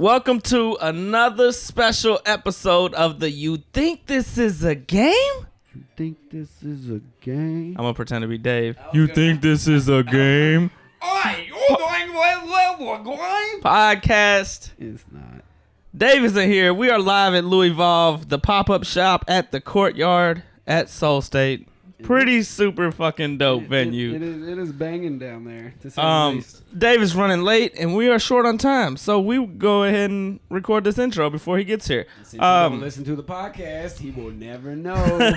Welcome to another special episode of the You Think This Is a Game? You think this is a game? I'm gonna pretend to be Dave. You think this is a game? Podcast. It's not. Dave isn't here. We are live at Louievolve, the pop-up shop at the courtyard at Soulstate. Pretty super fucking dope It- venue. It, it is. It is banging down there. To say the Um, least. Dave is running late, and we are short on time, so we go ahead and record this intro before he gets here. Um, listen to the podcast, he will never know.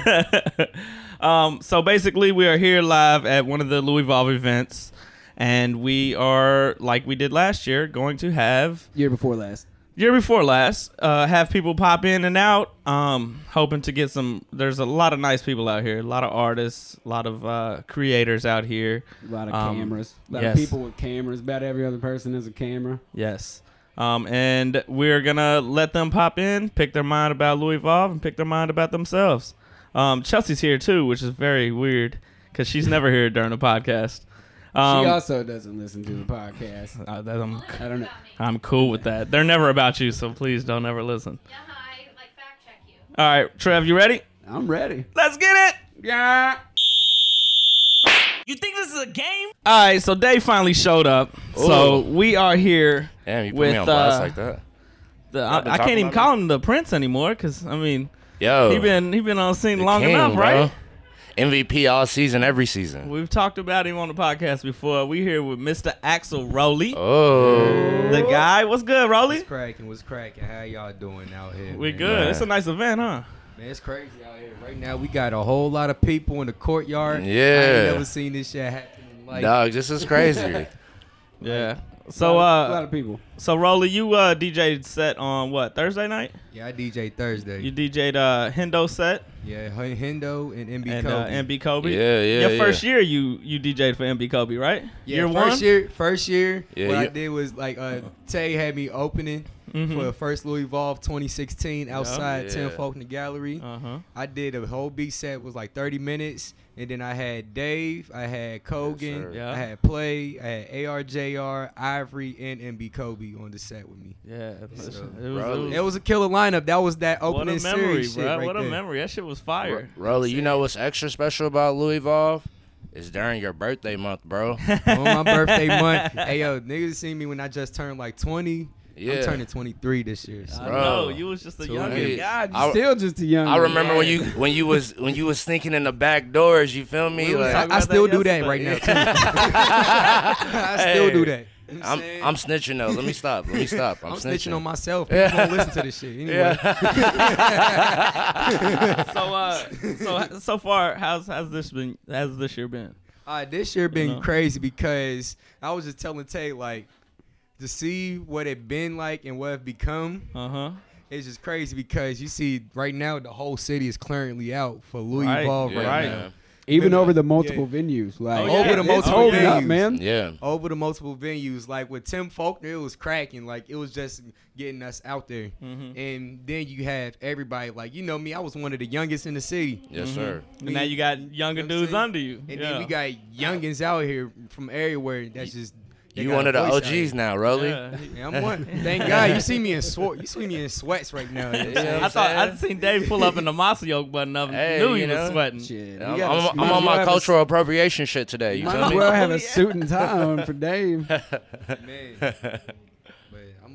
um, so basically, we are here live at one of the Louievolve events, and we are like we did last year, going to have Year before last. Year before last, uh, have people pop in and out. Um, hoping to get some. There's a lot of nice people out here, a lot of artists, a lot of uh, creators out here. A lot of Um, cameras. A lot yes. of people with cameras. About every other person has a camera. Yes. Um, and we're gonna let them pop in, pick their mind about Louievolve, and pick their mind about themselves. Um, Chelsea's here too, which is very weird because she's never here during the podcast. Um, she also doesn't listen to the podcast. uh, that- I'm, I don't know. I'm cool with that. They're never about you, so please don't ever listen. Yeah, I like fact check you. All right, Trev, you ready? I'm ready. Let's get it. Yeah. You think this is a game? All right, so Dave finally showed up. So we are here. Damn, you put With, me on blast uh, like that. The, I, I can't even about call him the prince anymore because I mean Yo, he been he been on scene the long king, enough, bro. right? MVP all season, every season. We've talked about him on the podcast before. We here with Mr. Axel Roley, Oh, the guy. What's good, Roley? What's cracking? What's cracking? How y'all doing out here? We man? good. Man. It's a nice event, huh? Man, it's crazy out here. Right now, we got a whole lot of people in the courtyard. Yeah, I Yeah. ain't never seen this shit happen. in life. dog, this is crazy. Yeah. So a lot uh, of people. so Roley, you uh DJ'd set on what Thursday night? Yeah, I DJ Thursday. You DJ'd uh Hendo set yeah, H- Hendo and MB and uh, Kobe. MB Kobe. Yeah, yeah, Your first year, you you DJ'd for MB Kobe, right? yeah, year first one. year, first year, Yeah, what I did was like uh, Tay had me opening Mhm. for the first Louievolve 2016 outside Yeah. Tim Faulkner Gallery. Uh huh. I did a whole beat set was like 30 minutes, and then I had Dave, I had Kogan, sir. Yeah. I had Play, I had ARJR, Ivory, and MB Kobe on the set with me. Yeah. It was, So, it was, Roley. it was It was a killer lineup. That was that what opening a memory, series bro. shit right what a there. memory. That shit was fire. Roley, you know what's extra special about Louievolve? It's during your birthday month, bro. on my birthday month. Hey yo, niggas seen me when I just turned like 20. Yeah. I'm turning 23 this year. I So. Bro. know you was just a young hey, guy. I- Still just a young. I remember when you when you was when you was sneaking in the back doors. You feel me? Like, I, I still that do that right now. Too. I still do that. You know what I'm? I'm snitching though. Let me stop. Let me stop. I'm, I'm snitching on myself. Yeah. Don't listen to this shit. Anyway. so uh, so so far, how's how's this been? How's this year been? Uh, this year been know? crazy because I was just telling Tay like to see what it been like and what it become. Uh huh. It's just crazy because you see right now the whole city is currently out for Louis Right, Vuitton Yeah, right, right. now. even Yeah. over the multiple venues. Like Oh, yeah. Over the it's multiple holding up, venues. man. Yeah. Over the multiple venues, like with Tim Faulkner, it was cracking. Like it was just getting us out there. Mhm. And then you have everybody like you know me. I was one of the youngest in the city. Yes, Mhm. sir. And now you got younger You know dudes under you. And yeah. then we got youngins out here from everywhere. That's just they You one of the voice OGs now, Roley. Yeah. Yeah, I'm one. Thank God. You see me in sweat. You see me in sweats right now. You know I'm Yeah. saying? I thought I'd seen Dave pull up in the Masa yoke button up. and Hey, knew he you was sweating. Shit, I'm, you gotta- I'm- I'm on my have a- cultural appropriation shit today. You Might feel as me? well have a suit and tie on for Dave.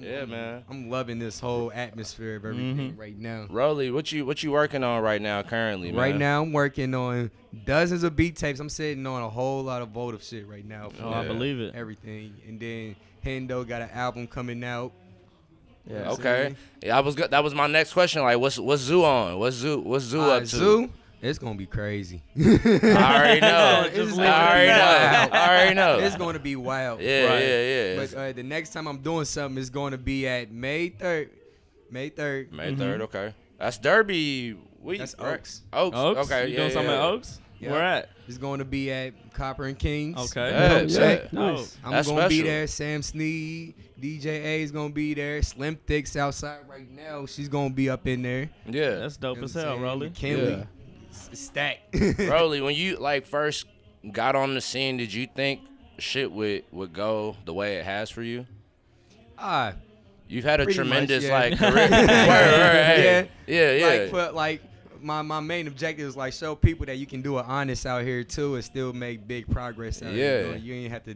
Man. But I'm, Yeah, I'm, man. I'm loving this whole atmosphere of everything Mhm. right now. Roley, what you what you working on right now currently, man? Right now, I'm working on dozens of beat tapes. I'm sitting on a whole lot of votive shit right now. For Oh, I believe it. everything. And then Hendo got an album coming out. You know what I'm Okay. saying? Yeah, I was good. That was my next question. Like, what's what's Zoo on? What's Zoo what's Zoo Uh, up to? Zoo, it's gonna be crazy. I already know. Just just leave it I already know. I already know. It's gonna be wild. yeah, Right. yeah, yeah. But uh, the next time I'm doing something is going to be at May 3rd. May 3rd. May third. Okay. That's Derby week. That's? Oaks. Oaks. Oaks? Okay. You yeah, doing something yeah. at Oaks? Yeah. Where at? It's going to be at Copper and Kings. Okay. Yeah, Yeah, yeah. nice. I'm That's gonna be there. Sam Sneed, DJ A is gonna be there. Slim Thicc's outside right now. She's gonna be up in there. Yeah. That's dope You know as hell, saying? Roley. McKinley. Yeah. It's, it's stacked. Roley, when you like first got on the scene, did you think shit would would go the way it has for you? Ah, You've had a Pretty much, tremendous yeah. like career. Word, word, hey. Yeah. yeah, yeah. Like, but like my my main objective is like show people that you can do it honest out here too, and still make big progress out here. Yeah. You, know, you ain't have to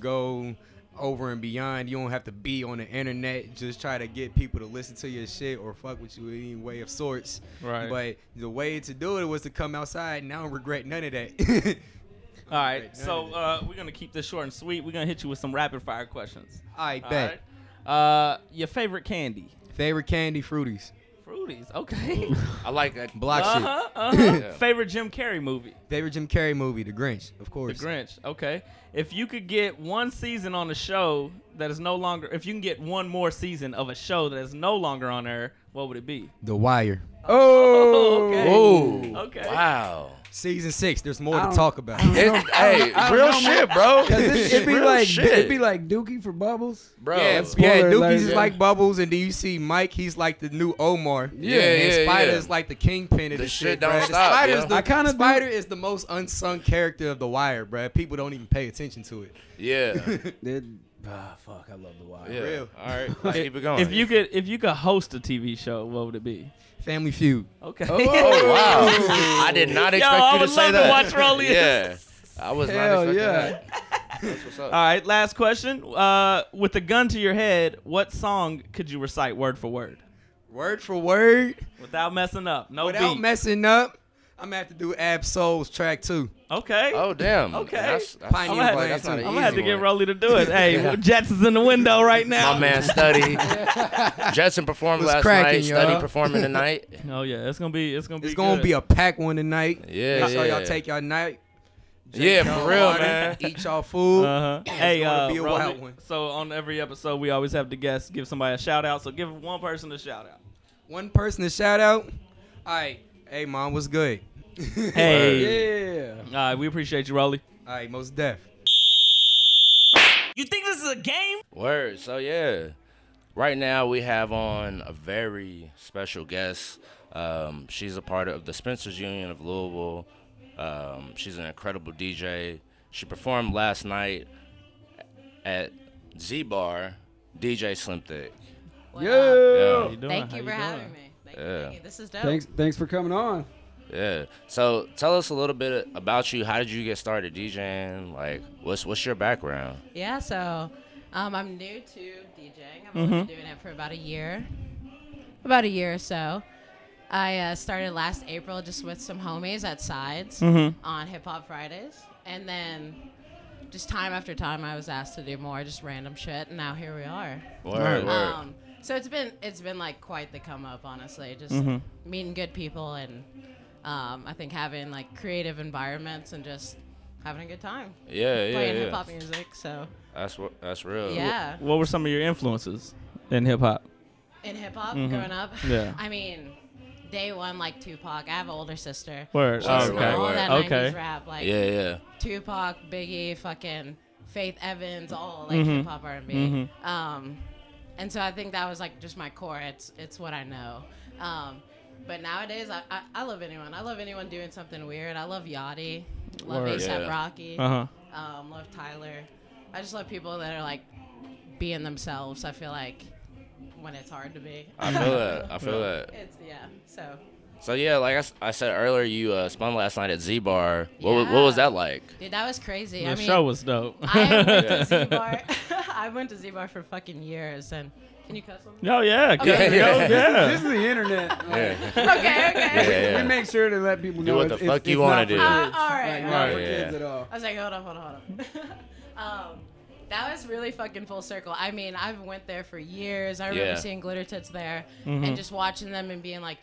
go over and beyond. You don't have to be on the internet. Just try to get people to listen to your shit or fuck with you in any way of sorts. Right. But the way to do it was to come outside, and I don't regret none of that. All right, so uh, we're gonna keep this short and sweet. We're gonna hit you with some rapid fire questions. I All bet. right. Uh, your favorite candy? Favorite candy, fruities. Fruities. Okay. I like that. Block Uh shit. huh. Uh-huh. Yeah. Favorite Jim Carrey movie? Favorite Jim Carrey movie, The Grinch, of course. The course. Grinch. Okay. If you could get one season on a show that is no longer, if you can get one more season of a show that is no longer on air, what would it be? The Wire. Oh, okay. Ooh. Okay. Wow. Season six. There's more to talk about. It's, hey, I don't real know, shit, bro. Cause it, it'd be Real like shit. it'd be like Dookie for Bubbles. bro. Yeah, Yeah, yeah, Spoiler Dookie's is Yeah. like Bubbles, and then you see Mike. He's like the new Omar. Yeah, and yeah, Spider yeah. is like the kingpin of The the shit shit. don't bruh. stop, Spider's yo. the, I kinda do- Spider is the most unsung character of the Wire, bruh. People don't even pay attention to it. yeah. It, ah, fuck, I love the Wire. yeah. Real. All right, let's keep it going. If you could, if you could host a TV show, what would it be? Family Feud. Okay. oh wow, I did not Yo, expect I you to would say love to that. watch Roley. Yeah, I was Hell not expecting yeah. that. That's what's up. All right. Last question. Uh, with a gun to your head, what song could you recite word for word Word for word, without messing up? No without beat. messing up. I'm gonna have to do Ab Soul's track two. okay. Oh damn. Okay. That's, that's, Pioneer I'm gonna, Plan have, too. not I'm gonna have to get. Roley to do it. Hey, Jetson's in the window right now. My man Study. Jetson performed last cracking, night. Study y'all. performing tonight. Oh yeah, it's gonna be. It's gonna be. It's gonna be a pack one tonight. Yeah, Make sure yeah. y'all take y'all night. Yeah, y'all for real, water, man. Eat y'all food. Uh-huh. Hey, uh, be a Roley, wild one. so on every episode, we always have the guests give somebody a shout out. So give one person a shout out. One person to shout out. All right. Hey, mom, what's good? Hey, Yeah. all right, we appreciate you, Roley. All right, most deaf. You think this is a game? Word. So yeah, right now we have on a very special guest. Um, she's a part of the Spinsters Union of Louisville. Um, she's an incredible DJ. She performed last night at Zbar. DJ Slim Thicc. What Yeah. Yeah. You doing? Thank How you for doing? having me. Thank Yeah. you. This is dope. Thanks, thanks for coming on. Yeah. So tell us a little bit about you. How did you get started DJing? Like, what's what's your background? Yeah, so um, I'm new to DJing. I've Mm-hmm. only been doing it for about a year, about a year or so. I uh, started last April just with some homies at Sides Mm-hmm. on Hip Hop Fridays, and then just time after time I was asked to do more, just random shit, and now here we are. Word, word. Um, so it's been it's been like quite the come up, honestly. Just Mhm. meeting good people and um, I think having like creative environments and just having a good time yeah, yeah, playing yeah. hip hop music. So That's what that's real. yeah, What were some of your influences in hip hop? in hip hop Mhm. growing up. Yeah. I mean, day one like Tupac. I have an older sister. Word. She's Oh, okay. all that Okay. 90s rap like Yeah, yeah. Tupac, Biggie, fucking Faith Evans, all like Mhm. hip hop R and B. Mhm. Um, and so I think that was like just my core. It's it's what I know. Um, but nowadays I, I, I love anyone. I love anyone doing something weird. I love Yachty, love Word. ASAP Yeah. Rocky, Uh huh. um, love Tyler. I just love people that are like being themselves. I feel like when it's hard to be. I feel that. I feel that. It's yeah. So So yeah, like I said earlier, you uh, spun last night at Zbar. What, wa- what was that like? dude, that was crazy. The I mean, show was dope. I went Yeah. to Z Bar. I went to Zbar for fucking years, and can you cuss them? Oh yeah. Okay. Yeah. This yeah. is the internet. Like, Yeah. Okay, okay. Yeah, yeah. We make sure to let people Do know what the it's- fuck you wanna do. kids. Uh, all right, Like, all not for Yeah. kids at all. I was like, hold up, hold up, hold up. um, that was really fucking full circle. I mean, I've went there for years. I remember Yeah. seeing Glitter Tits there Mhm. and just watching them and being like,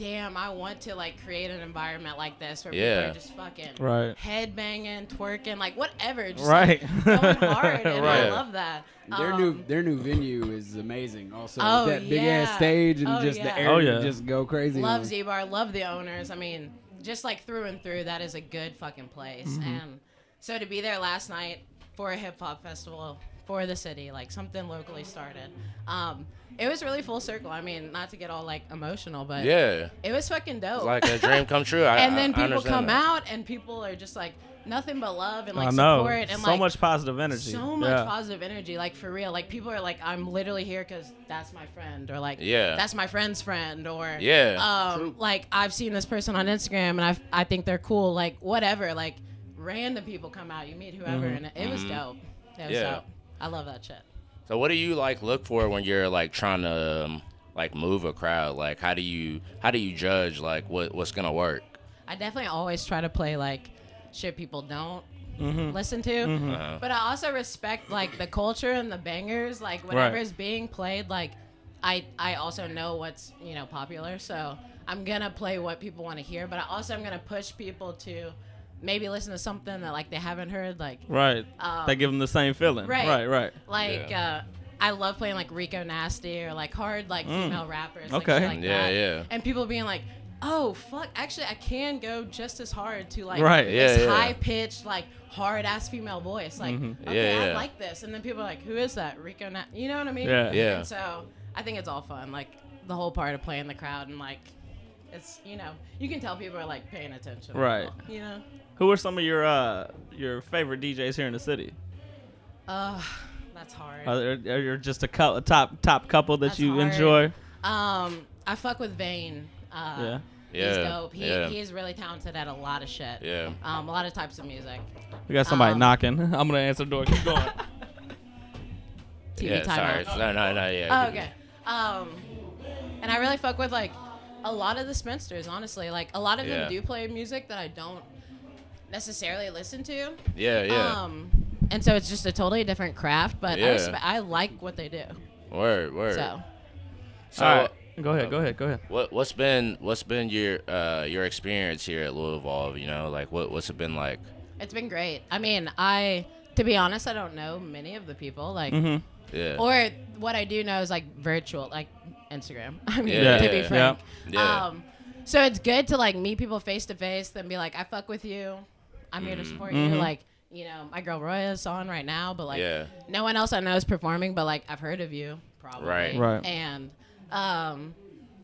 damn, I want to like create an environment like this where Yeah. people are just fucking Right. head banging, twerking, like whatever, just Right. like, going hard. And I love that. Their Um, new their new venue is amazing. Also, Oh, that big ass stage and Oh, just yeah. the area Oh, yeah. just go crazy. Love. Z Bar, love the owners. I mean, just like through and through, that is a good fucking place. Mm-hmm. And so to be there last night for a hip hop festival for the city, like something locally started. Um, it was really full circle. I mean, not to get all like emotional, but Yeah. it was fucking dope. It's like a dream come true. I, and then I- I people understand come that. out and people are just like nothing but love and like I know. support and so like much positive energy. so much yeah. positive energy like for real like people are like i'm literally here because that's my friend or like Yeah. that's my friend's friend or Yeah. um like i've seen this person on instagram and i i think they're cool like whatever like random people come out you meet whoever and it, it was dope it was Mm-hmm. Yeah. dope i love that shit So what do you like look for when you're like trying to um, like move a crowd? Like how do you how do you judge like what what's gonna work? i definitely always try to play like shit people don't Mm-hmm. listen to Uh-huh. But I also respect like the culture and the bangers, like whatever Right. is being played. Like, I I also know what's you know popular, so I'm gonna play what people want to hear. But I also am gonna push people to maybe listen to something that like they haven't heard. Like Right. Um, they give them the same feeling. right. Right. Right. like Yeah. uh, I love playing like Rico Nasty or like hard like female rappers. Like, Mm. Okay. shit like Yeah, that. yeah. And people being like. Oh fuck! Actually, I can go just as hard to like Right. Yeah, this yeah. high pitched, like hard ass female voice. Like, Mm-hmm. okay, Yeah, I like this, and then people are like, "Who is that?" Rico, Na-? you know what I mean? Yeah. Yeah. And so I think it's all fun, like the whole part of playing the crowd and like, it's you know, you can tell people are like paying attention. Right. You know. Who are some of your uh your favorite DJs here in the city? Uh, that's hard. Are there, are there just a, cou- a top top couple that That's you hard. enjoy? Um, I fuck with Vane. Uh, Yeah. He's Yeah, dope. He, yeah. He's really talented at a lot of shit. Yeah. Um, a lot of types of music. We got somebody Um, knocking. I'm gonna answer the door. Keep going. TV yeah. timeout. Sorry. No, no, no. Yeah. Oh, okay. Um, and I really fuck with like a lot of the spinsters. Honestly, like a lot of Yeah. them do play music that I don't necessarily listen to. Yeah. Yeah. Um, and so it's just a totally different craft. But I, Yeah. respe- I like what they do. word. Word. So So, All right. Go ahead. Go ahead. Go ahead. what what's been what's been your uh your experience here at Louisville? You know, like what what's it been like? it's been great. I mean, I to be honest, I don't know many of the people like. Mm-hmm. Yeah. Or what I do know is like virtual, like Instagram. I mean, Yeah, to yeah, be yeah. frank. Yeah. Um, so it's good to like meet people face to face, then be like, I fuck with you. I'm here to support you. Like, you know, my girl Roya is on right now, but like, Yeah. no one else I know is performing, but like, I've heard of you, probably. Right. Right. And, um,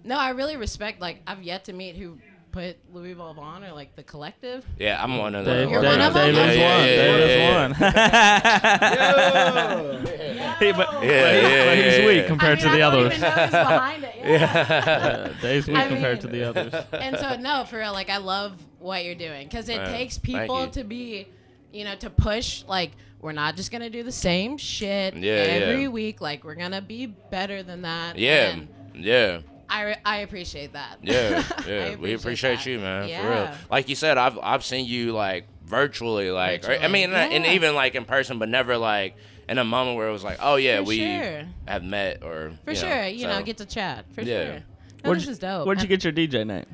no, I really respect. Like, I've yet to meet who put Louievolve or like the collective. Yeah, I'm one of Dave, them. You're one of them? Dave is Yeah, one. yeah, Dave yeah, is one. He- but, but Yeah, he's, yeah, but he's weak compared I to mean, the I don't others. even know who's behind it. Yeah. Yeah, Dave's weak I compared to the others. and so no for real like i love what you're doing because it Man, takes people to be you know to push like we're not just gonna do the same shit Yeah, every yeah. week like we're gonna be better than that Yeah. and Yeah. I i appreciate that Yeah, I yeah, we appreciate that. you, man. For real. Like you said, I've I've seen you like virtually, like or- I Virtually, mean, and yeah. even like in person, but never like in a moment where it was like, oh yeah, For we sure. have met or for you know, sure you know get to chat for Yeah. sure no, Where'd this you- is dope Where'd you get your DJ name?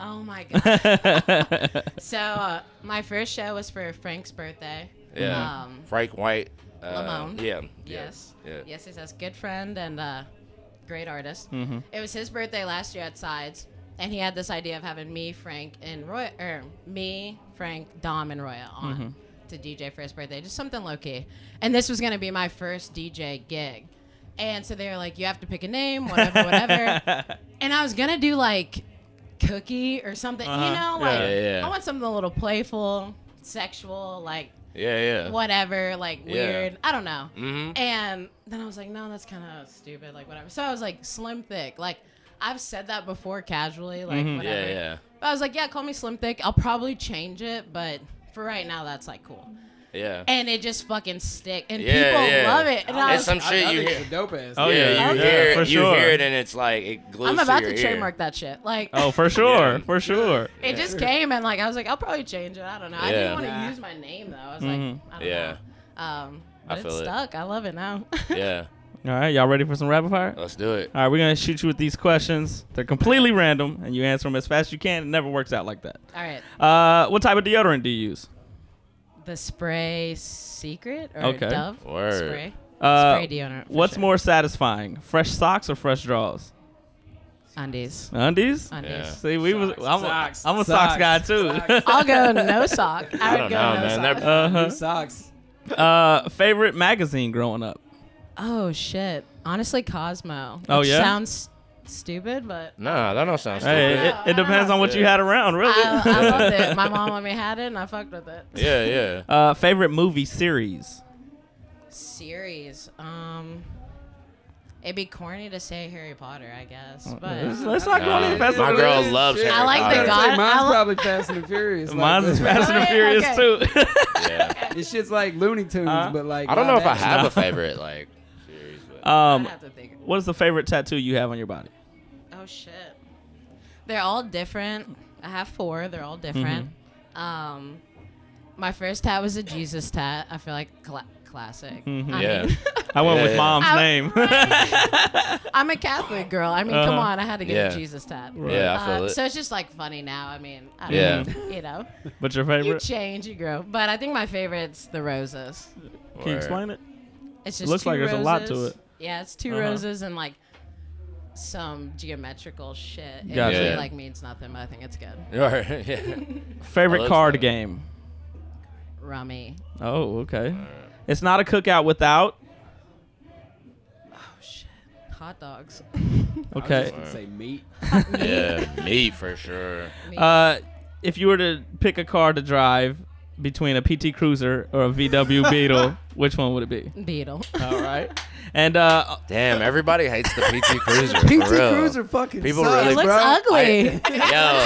oh my god so uh, my first show was for frank's birthday yeah, um, Frank White, uh, Lamone. yeah, Yes. yeah, Yes, he's a good friend and uh, great artist. Mm-hmm. It was his birthday last year at Sides, and he had this idea of having me, Frank, and Roy, or me, Frank, Dom, and Roya on Mm-hmm. to DJ for his birthday, just something low key. And this was gonna be my first DJ gig, and so they were like, "You have to pick a name, whatever, whatever." and I was gonna do like cookie or something, Uh-huh. you know, Yeah. like Yeah, yeah. I want something a little playful, sexual, like yeah, yeah. whatever, like Yeah. weird. I don't know. Mhm. And then I was like, no, that's kind of stupid, like whatever. So I was like, slim thicc. Like I've said that before casually, like Mhm. whatever. Yeah, yeah, But I was like, yeah, call me slim thicc. I'll probably change it, but for right now, that's like cool. Yeah. And it just fucking stick, and Yeah, people yeah. love it. And I It's was, some shit I, I you think hear. it's a dope ass. Oh, yeah, yeah. you Yeah, hear for it, you sure. hear it, and it's like it glues I'm about to to your trademark ear. that shit. Like, Oh, for sure, Yeah. for sure. it just came, and like I was like, I'll probably change it. I don't know. I Yeah. didn't want to Nah. use my name though. I was Mhm. like, I don't Yeah. know. Um, I but feel it. stuck. I love it now. Yeah, All right, y'all ready for some rapid fire? let's do it. All right, we're gonna shoot you with these questions. They're completely random, and you answer them as fast as you can. It never works out like that. All right. Uh, what type of deodorant do you use? The spray secret or Okay. Dove Word. spray. Uh, spray deodorant. for what's sure. more satisfying, fresh socks or fresh drawers? Undies. Undies. Undies. Yeah. See, we was. Socks, I'm, socks, a, I'm a socks, socks, guy too. socks. I'll go no sock. I, I would don't go know, no man. sock. Uh-huh. New socks. Uh, favorite magazine growing up? Oh shit! Honestly, Cosmo. Oh, yeah? Sounds stupid, but Nah, that don't sound stupid. Hey, it, it depends on what you had around, really. I, I loved it. My mom let me had it, and I fucked with it. Yeah, yeah. uh, favorite movie series? Series. Um, it'd be corny to say Harry Potter, I guess, but let's not go any Nah, faster. my than girl this. loves Shit. Harry I like the God- Say, mine's I probably Fast and the Furious. like Mine's is that. Fast and Furious okay. too. Yeah. This shit's like Looney Tunes, Huh? but like. I don't know if I have a favorite like series, but um, I'd have to think. what is the favorite tattoo you have on your body? Oh shit. They're all different. I have four. They're all different. Mm-hmm. Um, my first tat was a Jesus tat. I feel like cla- classic. Mhm. I Yeah. mean, I went Yeah, with yeah. mom's I- name. I'm a Catholic girl. I mean, come Uh-huh. on. I had to get Yeah. a Jesus tat. yeah, I feel Uh, it. so it's just like funny now. I mean, I don't Yeah. know, you know, What's your favorite? you change, you grow. But I think my favorite's the roses. Can you explain it? It's just looks two like there's a lot to it. Yeah, it's 2 Uh-huh. roses and like some geometrical shit. It Gotcha. really Yeah. like means nothing, but I think it's good. Right, yeah. Favorite looks card like- game? Rummy. Oh, okay. It's not a cookout without. Oh shit. Hot dogs. I was Okay. just say meat. yeah, me for sure. Uh, if you were to pick a car to drive between a PT Cruiser or a VW Beetle, which one would it be? Beetle. All right. And uh, Damn, everybody hates the PT Cruiser. For PT real. Cruiser fucking People sucks, really- it looks bro. ugly. Yo,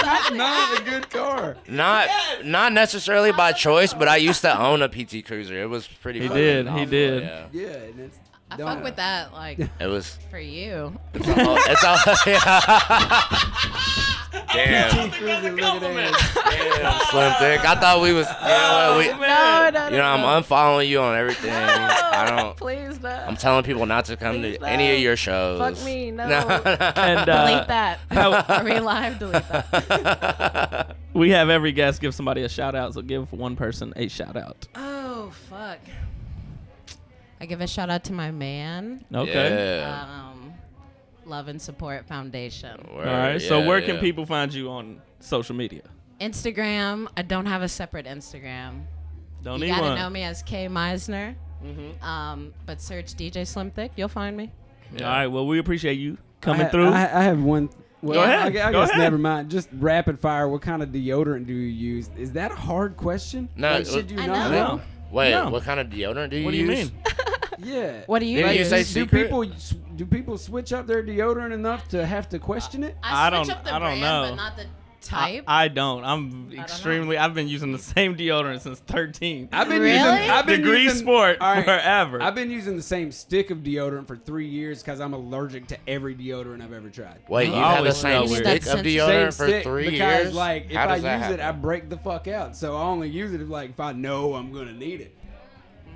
That's not a good car. not not necessarily by choice, but I used to own a PT Cruiser. It was pretty. He fucking did, he did. Yeah. Yeah, and it's. I don't- fuck with that like It was. for you. It's all. It's all Damn. PT Cruiser, look at that. Damn, Slim Thicc. I thought we was. You know what? We, No, no, no. you know, I'm no. unfollowing you on everything. I don't. Please no. I'm telling people not to come Please to any of your shows. Fuck me, no. and uh, delete that. Are we live? Delete that. we have every guest give somebody a shout out. So give one person a shout out. Oh fuck. I give a shout out to my man. Okay. Yeah. Um, Love and Support Foundation. Word, All right. so yeah, where can people find you on social media? Instagram. I don't have a separate Instagram. Don't you need gotta one. know me as K Meisner. Mm-hmm. Um, but search DJ Slim Thicc, you'll find me. All right. Well, we appreciate you coming I, ha- through. I, ha- I have one. Well, Go ahead, I, gu- I go guess ahead. never mind. Just rapid fire. What kind of deodorant do you use? Is that a hard question? No, Like, should you I not know. Wait, No. what kind of deodorant do you use? What do you use? mean? Yeah. What do you Didn't you say do secret? people do people switch up their deodorant enough to have to question it? I I switch don't- up the I don't brand, know. but not the I, type. I don't. I'm know. extremely. I've been using the same deodorant since 13. I've been Really? using. I've been Degree using, sport all right, forever. I've been using the same stick of deodorant for three years because I'm allergic to every deodorant I've ever tried. Wait, you I had the same felt stick of deodorant Same for stick three because years? like if I use that it, I break the fuck out. So I only use it if like if I know I'm gonna need it.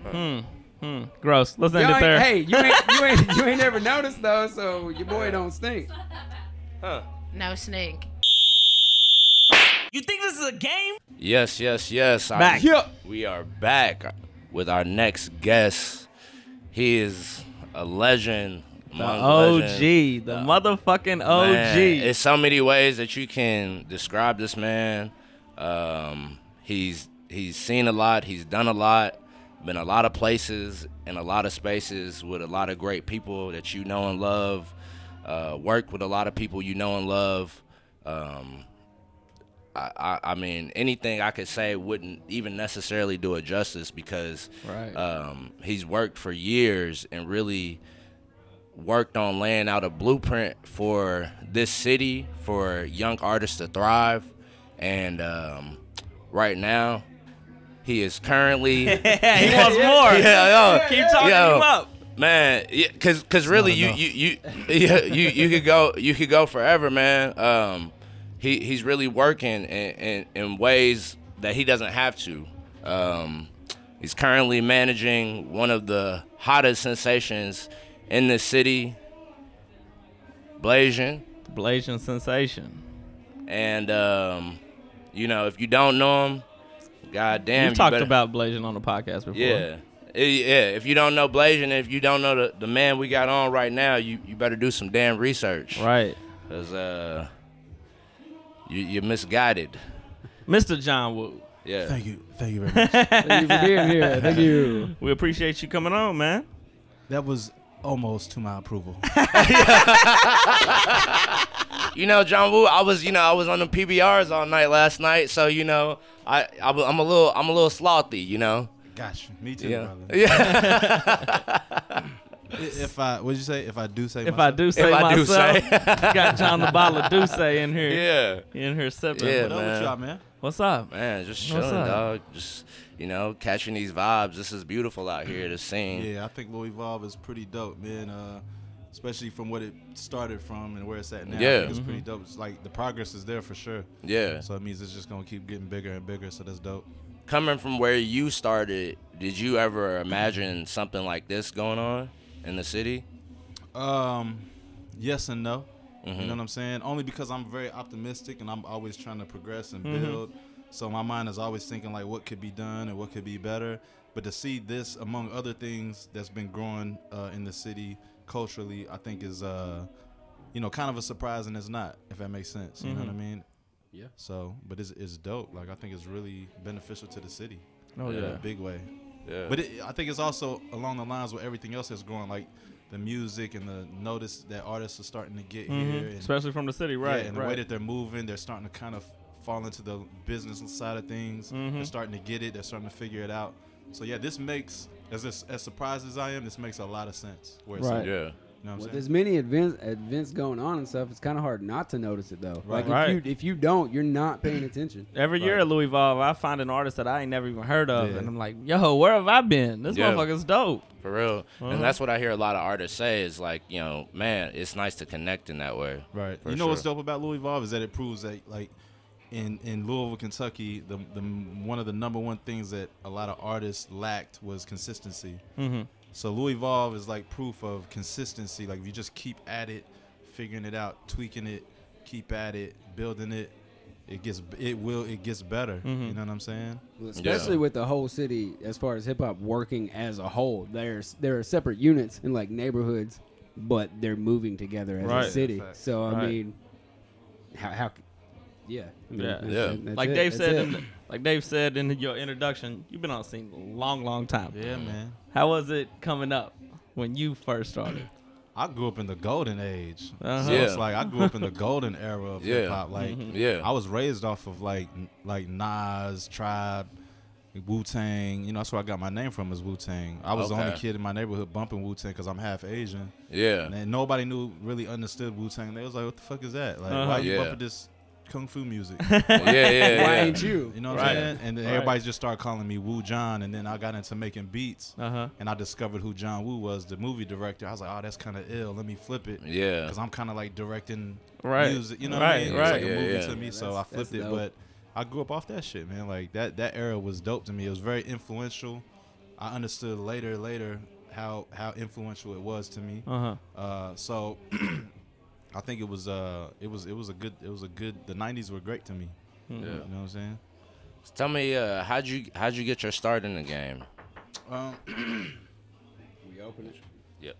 Hmm. Hmm. Gross. Let's end Y'all it ain't- there. hey, you ain't you ain't you ain't never noticed though, so your boy don't stink. Huh. no snake. You think this is a game? Yes, yes, yes. I- Back. Yep. We are back with our next guest. He is a legend. The among OG. legends. The motherfucking OG. Man, it's so many ways that you can describe this man. Um, he's he's seen a lot. He's done a lot. Been a lot of places and a lot of spaces with a lot of great people that you know and love. Uh, worked with a lot of people you know and love. Um, I, I, I mean, anything I could say wouldn't even necessarily do it justice because Right. um, he's worked for years and really worked on laying out a blueprint for this city for young artists to thrive. And um, right now, he is currently he wants more. yeah, yo, Keep talking yo, him up. man. Yeah, cause, cause really, you, you, you, yeah, you, you could go, you could go forever, man. Um, he, he's really working in, in, in ways that he doesn't have to. Um, he's currently managing one of the hottest sensations in the city, Bblasian. Bblasian sensation. And um, you know, if you don't know him, goddamn, You've you talked better- about Bblasian on the podcast before. Yeah. Eh, Yeah, if you don't know Bblasian, if you don't know the, the man we got on right now, you, you better do some damn research. Right. Cause uh, you, you're misguided. Mr. Jon Woo. Yeah. Thank you. Thank you very much. Thank you for being here. Thank you. We appreciate you coming on, man. that was almost to my approval. You know, Jon Woo, I was, you know, I was on the PBRs all night last night, so you know, I, I am a little, I'm a little slothy, you know. Got you. Me too, Yeah. brother. Yeah. If I, what'd you say? If I do say, If myself? I do say If I do say. got John the bottle of Douce in here. yeah. In here sipping. Yeah, what up with man. y'all, man? What's up? Man, just chilling, dog. Just you know, catching these vibes. This is beautiful out here. The scene. Yeah, I think Louievolve is pretty dope, man. Uh, especially from what it started from and where it's at now. I Yeah. think it's pretty dope. It's like the progress is there for sure. Yeah. So it means it's just gonna keep getting bigger and bigger. So that's dope. Coming from where you started, did you ever imagine something like this going on in the city? Um, yes and no. Mm-hmm. You know what I'm saying? Only because I'm very optimistic and I'm always trying to progress and build. So my mind is always thinking like what could be done and what could be better. But to see this among other things that's been growing uh, in the city culturally, I think is uh, you know, kind of a surprise and it's not, if that makes sense. You know what I mean? Yeah. So, but it's, it's dope. Like I think it's really beneficial to the city Oh in yeah. a big way. Yeah. But it, I think it's also along the lines where everything else is growing, like the music and the notice that artists are starting to get Mhm. here, and, Especially from the city, right? yeah, and the way that they're moving, they're starting to kind of fall into the business side of things. Mm-hmm. They're starting to get it. They're starting to figure it out. So yeah, this makes as as, as surprised as I am, this makes a lot of sense. Where it's Right. at, yeah. you know what I'm With saying? as many events events going on and stuff, it's kind of hard not to notice it though. Like Right. if you if you don't, you're not paying attention. Every year at Louievolve, I find an artist that I ain't never even heard of, Yeah. and I'm like, yo, where have I been? This Yeah. motherfucker's dope. For real. Uh-huh. And that's what I hear a lot of artists say is like, you know, man, it's nice to connect in that way. Right. You know what's dope about Louievolve is that it proves that like in in Louisville, Kentucky, the the one of the number one things that a lot of artists lacked was consistency. Mm-hmm. So Louievolve is like proof of consistency. Like if you just keep at it, figuring it out, tweaking it, keep at it, building it, it gets it will it gets better. Mhm. You know what I'm saying? Well, Especially with the whole city, as far as hip hop working as a whole, there's there are separate units in like neighborhoods, but they're moving together as Right. a city. Facts. So I Right. mean, how how, c- yeah, I mean, Yeah. that's- Yeah. that's Like it, Dave said, in the, like Dave said in your introduction, you've been on the scene a long, long time. Yeah, man. How was it coming up when you first started? I grew up in the golden age. Uh-huh. So Yeah. it's like I grew up in the golden era of Yeah. hip hop. Like Yeah. I was raised off of like like Nas, Tribe, Wu Tang. You know, that's where I got my name from is Wu Tang. I was the only kid in my neighborhood bumping Wu Tang because I'm half Asian, Yeah. and nobody knew really understood Wu Tang. They was like, "What the fuck is that? Like, Uh-huh. why you Yeah. bumping this kung fu music?" yeah, yeah, yeah. Why ain't you? You know what Right. I'm saying? And then Right. everybody just started calling me Wu John, and then I got into making beats. Uh huh. And I discovered who John Woo was, the movie director. I was like, oh, that's kind of ill. Let me flip it. Yeah. Because I'm kind of like directing Right. music. You know Right, what I mean? right. It's like a Yeah, movie yeah. to me, Yeah, so I that's- flipped that's it. dope. But I grew up off that shit, man. Like that that era was dope to me. It was very influential. I understood later, later how how influential it was to me. Uh huh. Uh, so I think it was uh it was it was a good it was a good. The '90s were great to me. Yeah. You know what I'm saying? Tell me, uh, how'd you how'd you get your start in the game? Um, We open it. Yep.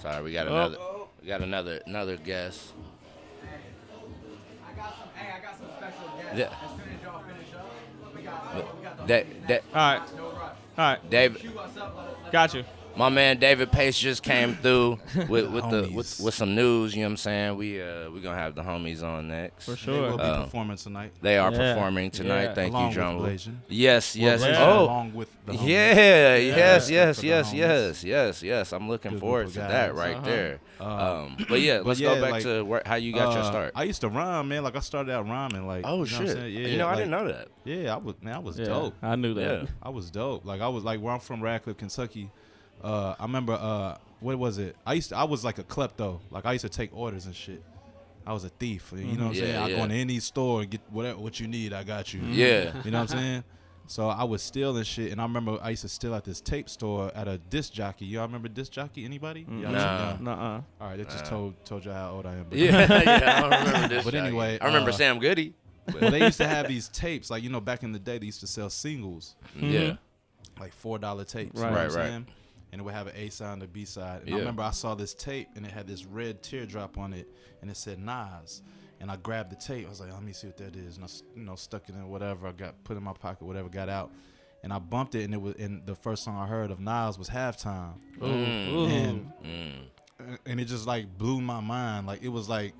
Sorry, we got Oh. another we got another another guest. I got some. Hey, I got some special guests. Yeah. As soon as y'all finish up, we got, we got the Da- da- All right. no rush. All right. David, Cue us up. Let us, let Got you. My man David Pace just came through with with the with, with some news. You know what I'm saying? We uh we gonna have the homies on next. For sure. they sure. will be Uh, performing tonight. They are Yeah. performing tonight. Yeah. Thank along you, Jon. with Yes, yes. Bblasian oh, along with the homies. yeah, yes, yes, yes, yes, yes, yes, yes. I'm looking Good forward to of that right Uh-huh. there. Uh, Um, but yeah, let's yeah, go back like, to where, how you got your Uh, start. I used to rhyme, man. Like I started out rhyming. Like oh you know shit! what I'm? Yeah, you know, I didn't know that. Yeah, I was man. I was Yeah. dope. I knew that. Yeah. I was dope. Like I was like where I'm from, Radcliff, Kentucky. Uh, I remember uh, what was it? I used to, I was like a klepto. Like I used to take orders and shit. I was a thief. You know what I'm Yeah, saying? I yeah. go into any store and get whatever what you need. I got you. Yeah. You know what I'm saying? So I was stealing shit, and I remember I used to steal at this tape store at a disc jockey. Y'all remember disc jockey? Anybody? Y'all too Nah. young. All right, that just Nah. told told you how old I am. But Yeah, yeah, I don't remember this. But guy. anyway, I remember uh, Sam Goody. well, they used to have these tapes, like you know, back in the day, they used to sell singles, Yeah, like four dollar tapes. Right. you know Right, what I'm right. Saying? And it would have an A side and a B side. And Yeah. I remember I saw this tape, and it had this red teardrop on it, and it said Nas. and I grabbed the tape. I was like, let me see what that is, and I s- you know stuck it in whatever I got, put in my pocket, whatever got out, and I bumped it, and it was and the first song I heard of Nas was halftime, Mm. Ooh. and Mm. and it just like blew my mind. Like it was like,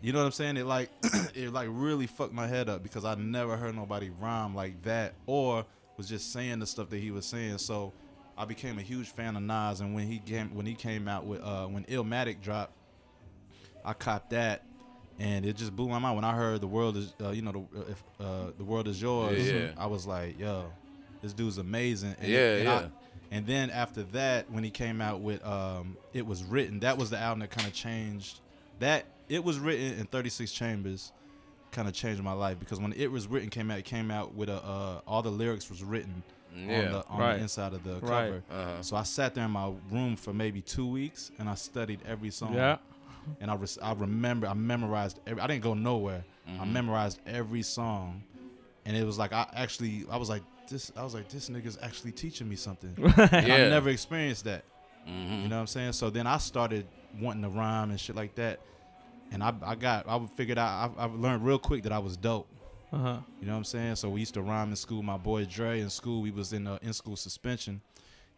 you know what I'm saying? It like it like really fucked my head up because I never heard nobody rhyme like that or was just saying the stuff that he was saying. So I became a huge fan of Nas, and when he came when he came out with uh, when Illmatic dropped, I caught that. And it just blew my mind when I heard the world is, uh, you know, the, if uh, the world is yours. Yeah. I was like, yo, this dude's amazing. And, Yeah, and I- yeah. and then after that, when he came out with um, "It Was Written," that was the album that kind of changed. That "It Was Written" in 36 Chambers kind of changed my life because when "It Was Written" came out, it came out with a uh, all the lyrics was written on Yeah. the on Right. the inside of the Right. cover. Uh-huh. So I sat there in my room for maybe two weeks and I studied every song. Yeah. And I res- I remember I memorized every. I didn't go nowhere. I Mm-hmm. memorized every song, and it was like I actually I was like this. I was like this nigga's actually teaching me something. And Yeah. I've never experienced that. Mhm. You know what I'm saying? So then I started wanting to rhyme and shit like that. And I, I got, I figured out, I, I learned real quick that I was dope. Uh huh. You know what I'm saying? So we used to rhyme in school. My boy Dre in school, we was in uh, in school suspension,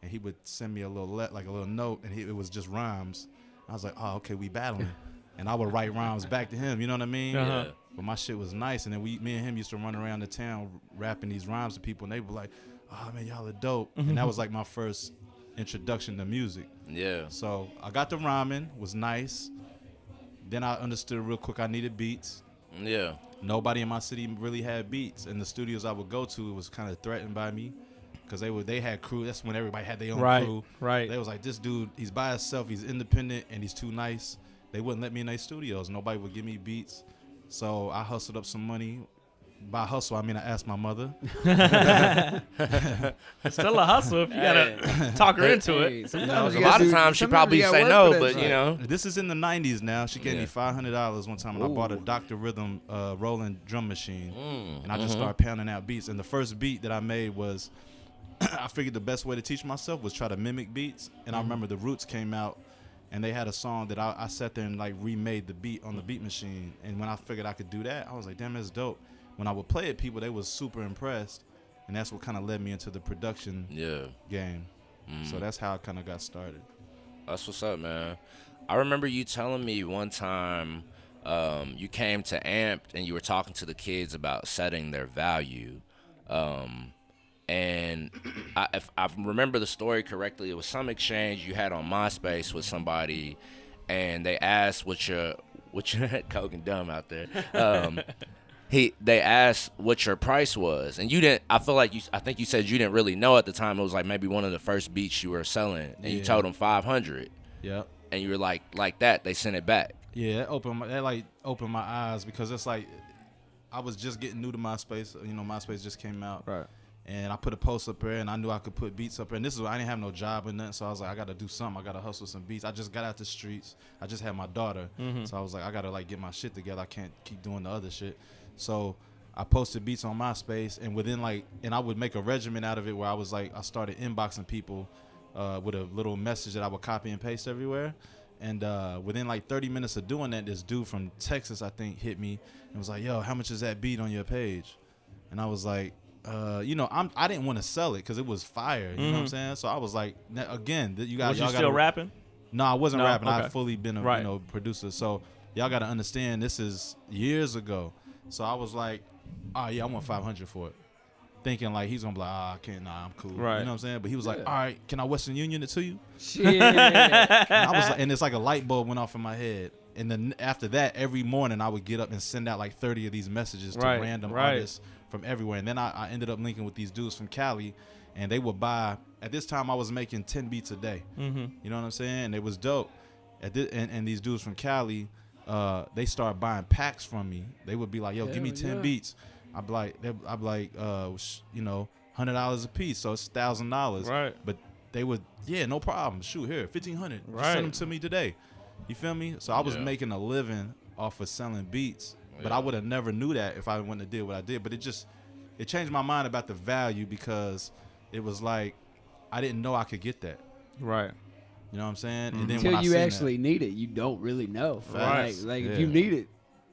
and he would send me a little let, like a little note, and he, it was just rhymes. I was like, oh, okay, we battling, and I would write rhymes back to him. You know what I mean? Uh-huh. But my shit was nice, and then we, me and him used to run around the town rapping these rhymes to people, and they were like, oh man, y'all are dope, and that was like my first introduction to music. Yeah. So I got the rhyming, was nice. Then I understood real quick I needed beats. Yeah. Nobody in my city really had beats, and the studios I would go to was kind of threatened by me because they were they had crew. That's when everybody had their own Right. crew. Right. They was like, this dude, he's by himself, he's independent, and he's too nice. They wouldn't let me in their studios. Nobody would give me beats, so I hustled up some money. By hustle, I mean I asked my mother. Still a hustle if you gotta talk her into it. Hey, sometimes A lot gotta of times she probably you gotta say no, but you know. This is in the '90s now. She gave Yeah. me five hundred dollars one time, and I bought a Dr. Rhythm uh, Roland drum machine. Mm, and I just mhm. started pounding out beats. And the first beat that I made was, I figured the best way to teach myself was try to mimic beats. And I remember the Roots came out, and they had a song that I, I sat there and like remade the beat on the beat machine. And when I figured I could do that, I was like, damn, that's dope. When I would play it, people they was super impressed, and that's what kind of led me into the production Yeah. game. Mm. So that's how I kind of got started. That's what's up, man. I remember you telling me one time um, you came to Amped and you were talking to the kids about setting their value. Um, and I, if I remember the story correctly, it was some exchange you had on MySpace with somebody, and they asked what your what your coke and dumb out there. Um, he they asked what your price was, and you didn't. I feel like you. I think you said you didn't really know at the time. It was like maybe one of the first beats you were selling, and you told them five hundred, Yep. and you were like, like that. They sent it back. Yeah, that opened my, that like opened my eyes because it's like I was just getting new to MySpace. You know, MySpace just came out, Right. and I put a post up there, and I knew I could put beats up there. And this is I didn't have no job or nothing, so I was like, I got to do something. I got to hustle some beats. I just got out the streets. I just had my daughter, mm-hmm. so I was like, I got to like get my shit together. I can't keep doing the other shit. So I posted beats on MySpace, and within like, and I would make a regimen out of it where I was like, I started inboxing people uh, with a little message that I would copy and paste everywhere. And uh, within like 30 minutes of doing that, this dude from Texas, I think, hit me and was like, "Yo, how much is that beat on your page?" And I was like, uh, "You know, I'm I didn't want to sell it because it was fire. You know what I'm Mhm. saying? So I was like, again, you guys, Was you still gotta, rapping? No, I wasn't No? rapping. Okay. I fully been a Right. you know producer. So y'all got to understand, this is years ago. So I was like, "Oh yeah, I want 500 for it." Thinking like he's gonna be like, "Ah, I can't. Nah, I'm cool." Right. You know what I'm saying? But he was like, Yeah. "All right, can I Western Union it to you?" Shit. And I was like, and it's like a light bulb went off in my head. And then after that, every morning I would get up and send out like 30 of these messages to Right, random right. artists from everywhere. And then I, I ended up linking with these dudes from Cali, and they would buy. At this time, I was making 10 beats a day. Mm-hmm. You know what I'm saying? And it was dope. At this, and, and these dudes from Cali, uh, they started buying packs from me. They would be like, "Yo, give me 10 yeah. beats." I'd be like, I'd be like, uh, you know, hundred dollars a piece, so it's thousand dollars. Right. But they would, yeah, no problem. Shoot, here, fifteen hundred. Right. Send them to me today. You feel me? So I was Yeah. making a living off of selling beats, but I would have never knew that if I wouldn't have did what I did. But it just, it changed my mind about the value because it was like I didn't know I could get that. Right. You know what I'm saying? Mhm. And then Until when you seen actually need it, you don't really know. Right. Like, like Yeah. if you need it,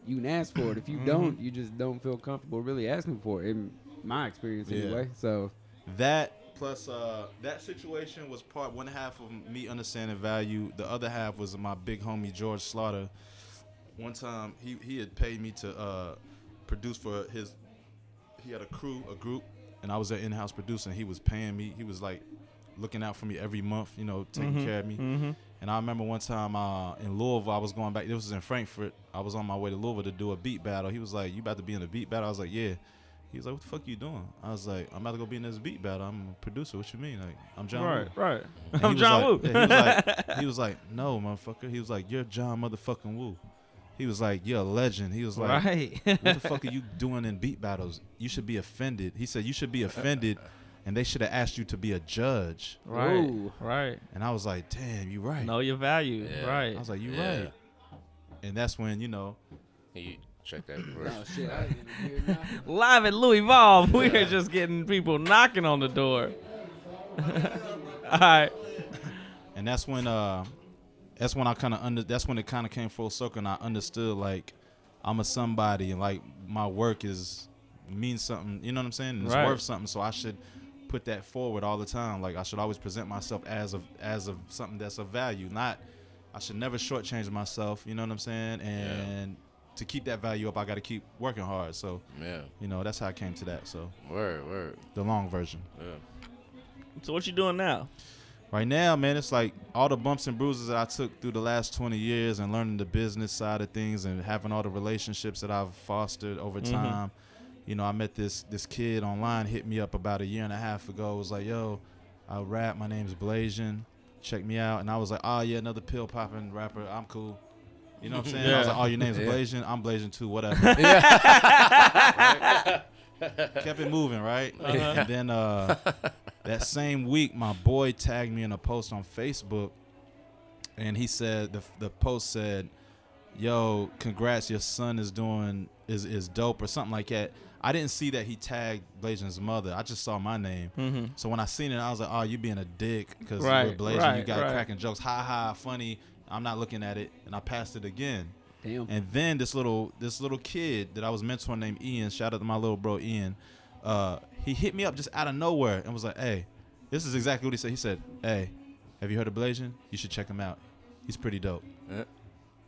you can ask for it. If you Mhm. don't, you just don't feel comfortable really asking for it. In my experience, Yeah. anyway. So That plus uh, that situation was part one half of me understanding value. The other half was my big homie George Slaughter. One time he he had paid me to uh, produce for his. He had a crew, a group, and I was an in-house producer. And he was paying me. He was like looking out for me every month. You know, taking Mhm, care of me. mhm. And I remember one time uh, in Louisville, I was going back. This was in Frankfurt. I was on my way to Louisville to do a beat battle. He was like, "You about to be in a beat battle?" I was like, "Yeah." He was like, "What the fuck are you doing?" I was like, "I'm about to go be in this beat battle. I'm a producer. What you mean? Like, I'm Jon." Woo." Right, right. And I'm Jon like- Woo. yeah, he, was like, he was like, "No, motherfucker." He was like, "You're Jon motherfucking Woo." He was like, "You're a legend." He was like, right. "What the fuck are you doing in beat battles? You should be offended." He said, "You should be offended." And they should have asked you to be a judge. right, Ooh. right. And I was like, damn, you right. Know your value. Yeah. Right. I was like, you Yeah. right. And that's when, you know, You check that. oh shit, I didn't even hear nothing. Live at Louievolve, we're just getting people knocking on the door. All right. and that's when uh that's when I kind of under that's when it kind of came full circle and I understood like I'm a somebody and like my work is means something, you know what I'm saying? And it's Right. worth something, so I should put that forward all the time. Like I should always present myself as of as of something that's of value, not I should never shortchange myself, you know what I'm saying? And to keep that value up, I got to keep working hard. So, Yeah. you know, that's how I came to that. So, Word. Word. the long version. Yeah. So what you doing now? Right now, man, it's like all the bumps and bruises that I took through the last 20 years and learning the business side of things and having all the relationships that I've fostered over Mhm. time. You know, I met this this kid online, hit me up about a year and a half ago. Was like, "Yo, I rap. My name's Bblasian. Check me out." And I was like, "Oh yeah, another pill popping rapper. I'm cool." You know what I'm saying? I was like, "Oh, your name's Yeah. Bblasian. I'm Blasian too. Whatever." Kept it moving, right? Uh-huh. And then uh, that same week, my boy tagged me in a post on Facebook, and he said the the post said, "Yo, congrats, your son is doing is is dope or something like that." I didn't see that he tagged Bblasian's mother. I just saw my name. Mm-hmm. So when I seen it, I was like, "Oh, you being a dick because Right, with Bblasian, you right, got right. cracking jokes, ha ha, funny." I'm not looking at it, and I passed it again. Damn. And then this little this little kid that I was mentoring named Ian, shout out to my little bro Ian, uh, he hit me up just out of nowhere and was like, "Hey, this is exactly what he said." He said, "Hey, have you heard of Blasian? You should check him out. He's pretty dope." Yeah.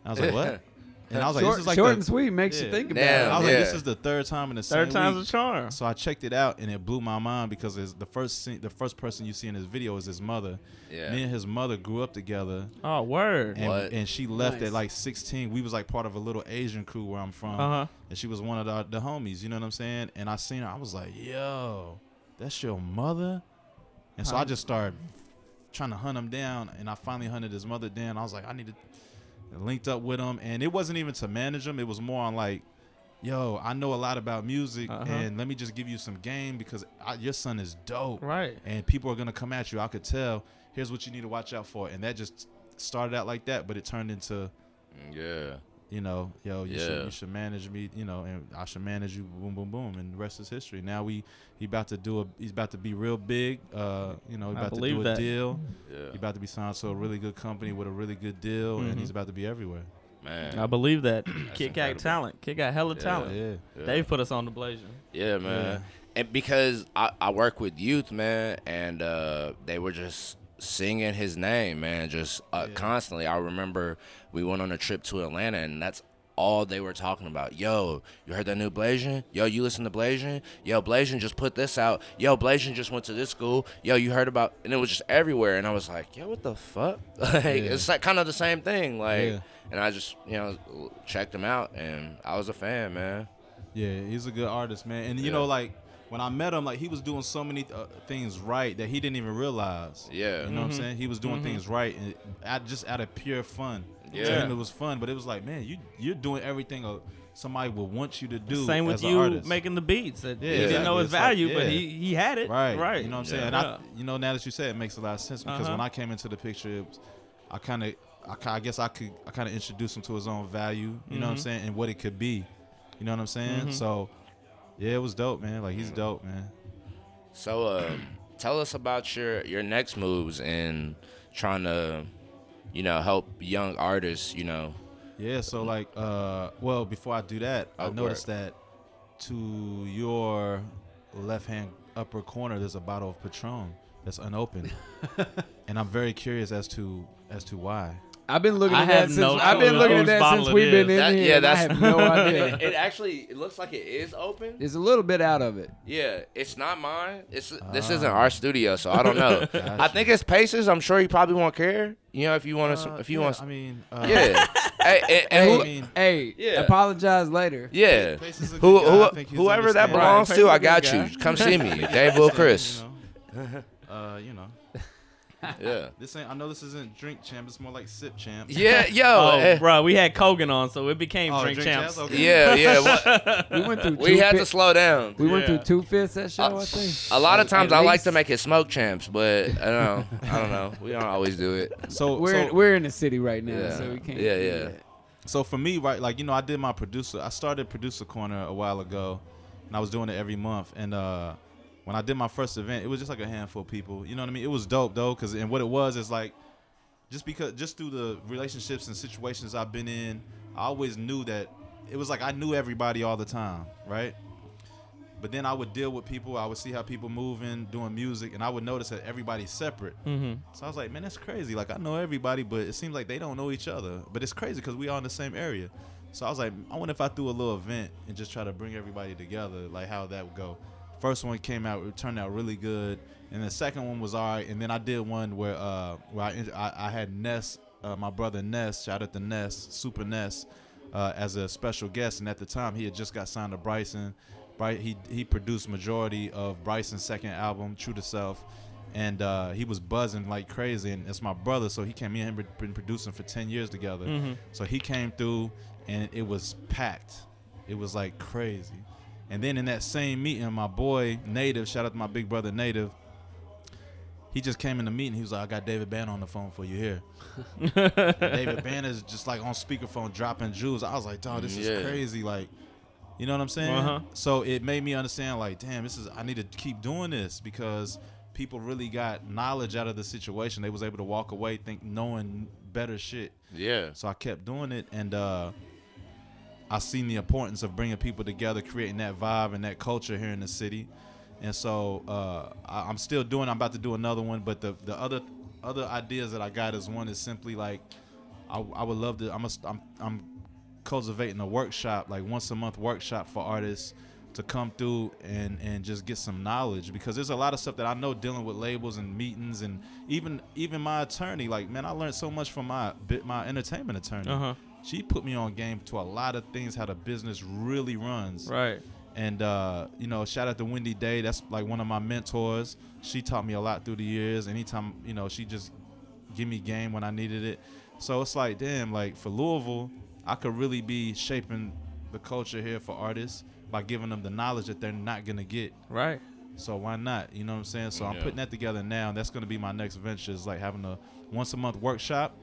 I was like, "What?" And I was like, short, "This is like short the, and sweet makes Yeah. you think about Damn. it. I was like, "This is the third time in the Third same time's week." a charm. So I checked it out and it blew my mind because it's the first scene, the first person you see in his video is his mother. Yeah. Me and his mother grew up together, Oh, word. and, What? and she left Nice. at like 16. We was like part of a little Asian crew where I'm from Uh huh. and she was one of the, the homies. You know what I'm saying? And I seen her. I was like, "Yo, that's your mother." And so I Huh. just started trying to hunt him down, and I finally hunted his mother down. I was like, I need to linked up with him, and it wasn't even to manage him. It was more on like, "Yo, I know a lot about music, Uh-huh. and let me just give you some game because I, your son is dope, Right. and people are gonna come at you. I could tell. Here's what you need to watch out for." And that just started out like that, but it turned into Yeah. You know, yo, you Yeah. should you should manage me, you know, and I should manage you, boom, boom, boom, and the rest is history. Now we he about to do a he's about to be real big, uh, you know, he about to believe do a deal. Yeah. He about to be signed to a really good company with a really good deal, Mhm. and he's about to be everywhere. Man. I believe that. Kid got talent. Kid got hella Yeah. talent. Yeah, yeah. Dave put us on the blazer. Yeah, man. And because I, I work with youth, man, and uh, they were just singing his name, man, just uh, Yeah. constantly. I remember we went on a trip to Atlanta, and that's all they were talking about. Yo, you heard that new Bblasian? Yo, you listen to Bblasian? Yo, Bblasian just put this out. Yo, Bblasian just went to this school. Yo, you heard about? And it was just everywhere, and I was like, yo, what the fuck? like, it's like kind of the same thing, like. Yeah. And I just, you know, checked him out, and I was a fan, man. yeah, he's a good artist, man. And you Yeah. know, like when I met him, like he was doing so many uh, things right that he didn't even realize. Yeah. You know what I'm Mhm. saying? He was doing Mhm. things right, and out, just out of pure fun. Yeah. To him, it was fun, but it was like, man, you you're doing everything a, somebody would want you to do. Same with as you artist. making the beats. That Yeah, he didn't know his It's like, value, but he, he had it. Right. Right. You know what I'm saying? Yeah. And Yeah. I, you know, now that you say it, it makes a lot of sense because Uh-huh. when I came into the picture, it was, I kind of, I, I guess I could, I kind of introduced him to his own value. You know what I'm Mhm. saying? And what it could be. You know what I'm saying? Mhm. So, yeah, it was dope, man. Like he's dope, man. So, um, tell us about your your next moves and trying to, you know, help young artists, you know, Yeah, so like, uh, well, before I do that, I Oh, noticed that to your left hand upper corner, there's a bottle of Patron that's unopened, and I'm very curious as to as to why. I've been looking I at that have since no I've been clue looking at whose that bottle since it we've been in is. That- here. yeah, and I that's have no idea. it, it actually it looks like it is open. There's a little bit out of it. Yeah, it's not mine. It's this Ah. isn't our studio, so I don't know. I think it's Paces. I'm sure he probably won't care. You know, if you want to, Uh, if you yeah, want, I mean, uh, yeah. hey, and, and Hey, who, mean, hey, Yeah. apologize later. yeah. Pace is a Who, good guy. who, I think he's whoever that understanding. belongs Right, to, I Pace got good you. Come see me, Dave Will Chris. You know, uh, you know, Yeah. this ain't. I know this isn't drink champ. It's more like sip champ. Yeah, yo. Oh, eh, bro, we had Kogan on, so it became Oh, drink, drink champs. champs? Okay. Yeah, yeah. What, We went through. we two had fi- to slow down. We went Yeah. through two fifths that show. I think. A lot of times at I like to make it smoke champs, but I don't know. I don't know. We don't always do it. So We're so, we're in the city right now, Yeah. so we can't. Yeah, do yeah. that. So for me, right, like you know, I did my producer. I started producer corner a while ago, and I was doing it every month. And uh, when I did my first event, it was just like a handful of people. You know what I mean? It was dope though, cause and what it was is like, just because just through the relationships and situations I've been in, I always knew that it was like I knew everybody all the time, right? But then I would deal with people. I would see how people moving, doing music, and I would notice that everybody's separate. Mm-hmm. So I was like, man, that's crazy. Like I know everybody, but it seems like they don't know each other. But it's crazy because we all in the same area. So I was like, I wonder if I threw a little event and just try to bring everybody together, like how that would go. First one came out, it turned out really good, and the second one was alright. And then I did one where uh where I I, I had Ness, uh, my brother Ness, shout out to Ness, Super Ness, uh, as a special guest. And at the time, he had just got signed to Bryson. Right, he he produced majority of Bryson's second album, True to Self, and uh, he was buzzing like crazy. And it's my brother, so he came. Me and him been- been producing for ten years together. Mm-hmm. So he came through, and it was packed. It was like crazy. And then in that same meeting, my boy Native, shout out to my big brother Native. He just came in the meeting. He was like, "I got David Banner on the phone for you here." David Banner's just like on speakerphone dropping jewels. I was like, "Dog, this Yeah. is crazy!" Like, you know what I'm saying? Uh-huh. So it made me understand, like, damn, this is. I need to keep doing this because people really got knowledge out of the situation. They was able to walk away, think knowing better shit. Yeah. So I kept doing it, and uh, I seen the importance of bringing people together, creating that vibe and that culture here in the city. And so uh, I, I'm still doing. I'm about to do another one, but the the other other ideas that I got is one is simply like I, I would love to. I'm a, I'm I'm cultivating a workshop, like once a month workshop for artists to come through and and just get some knowledge because there's a lot of stuff that I know dealing with labels and meetings and even even my attorney like man I learned so much from my my entertainment attorney Uh-huh. She put me on game to a lot of things how the business really runs Right. and uh, you know shout out to Wendy Day that's like one of my mentors she taught me a lot through the years anytime you know she just give me game when I needed it so it's like damn like for Louisville I could really be shaping the culture here for artists by giving them the knowledge that they're not gonna get Right. so why not? You know what I'm saying? So I'm putting that together now. And that's going to be my next venture. Is like having a once a month workshop.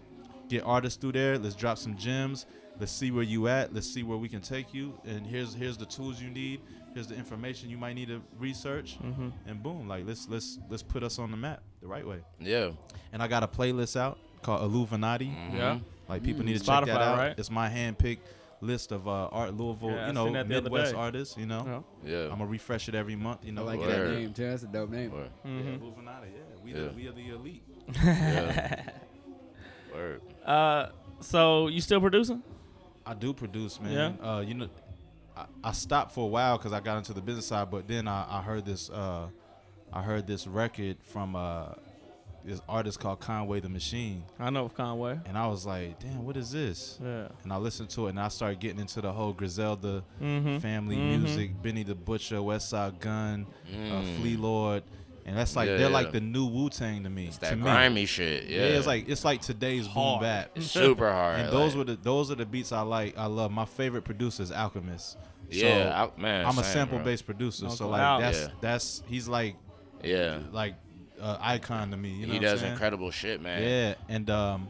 Get artists through there. Let's drop some gems. Let's see where you at. Let's see where we can take you. And here's here's the tools you need. Here's the information you might need to research. Mm-hmm. And boom, like let's let's let's put us on the map the right way. Yeah. And I got a playlist out called Illuminati. Yeah. Like people Mm. need to check that out. right? It's my hand picked list of uh, art Louisville, Yeah, you know, seen that the other Midwest artists. You know, Yeah. Yeah. I'm gonna refresh it every month. You I know, like Word. that name too. That's a dope name. Word. Mm-hmm. Yeah, Illuminati, yeah. We, Yeah. The, we are the elite. Yeah. Word. Uh, so you still producing? I do produce, man. Yeah? Uh, you know, I, I stopped for a while because I got into the business side, but then I, I heard this. Uh, I heard this record from uh, this artist called Conway the Machine, I know of Conway. and I was like, "Damn, what is this?" Yeah. And I listened to it, and I started getting into the whole Griselda Mm-hmm. family Mhm. music, Benny the Butcher, Westside Gunn, uh, Mm. Flee Lord, and that's like Yeah, they're yeah. like the new Wu Tang to me. It's to that me. grimy shit. Yeah. Yeah, it's like it's like today's boom Hard. bap. super hard. And those like- were the those are the beats I like. I love. My favorite producer is Alchemist. Yeah, so I, man. I'm a sample bro. based producer. So like Al. that's Yeah. that's he's like Yeah. like uh, icon to me. You know he what does saying? incredible shit, man. Yeah, and um,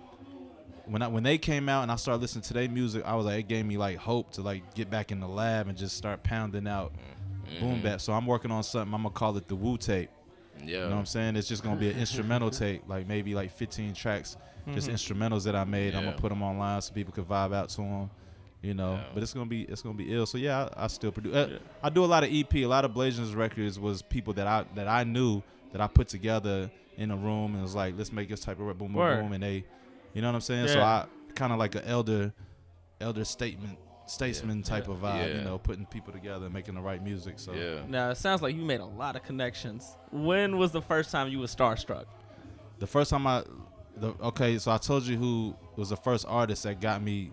when I when they came out and I started listening to their music, I was like, it gave me like hope to like get back in the lab and just start pounding out Mm-hmm. boom bap. So I'm working on something. I'm gonna call it the Wu tape. Yeah. You know what I'm saying? It's just gonna be an instrumental tape, like maybe like 15 tracks, just instrumentals that I made. I'm gonna put them online so people can vibe out to them. You know, Yeah. but it's gonna be it's gonna be ill. So yeah, I, I still produce. Uh, Yeah. I do a lot of EP. A lot of Bblasian's records was people that I that I knew that I put together in a room and was like, let's make this type of boom, boom, Word. boom, and they, you know what I'm saying? So I kind of like an elder, elder statement, statesman type of vibe. Yeah. You know, putting people together, making the right music. So Yeah. Now it sounds like you made a lot of connections. When was the first time you were starstruck? the first time I, the okay, so I told you who was the first artist that got me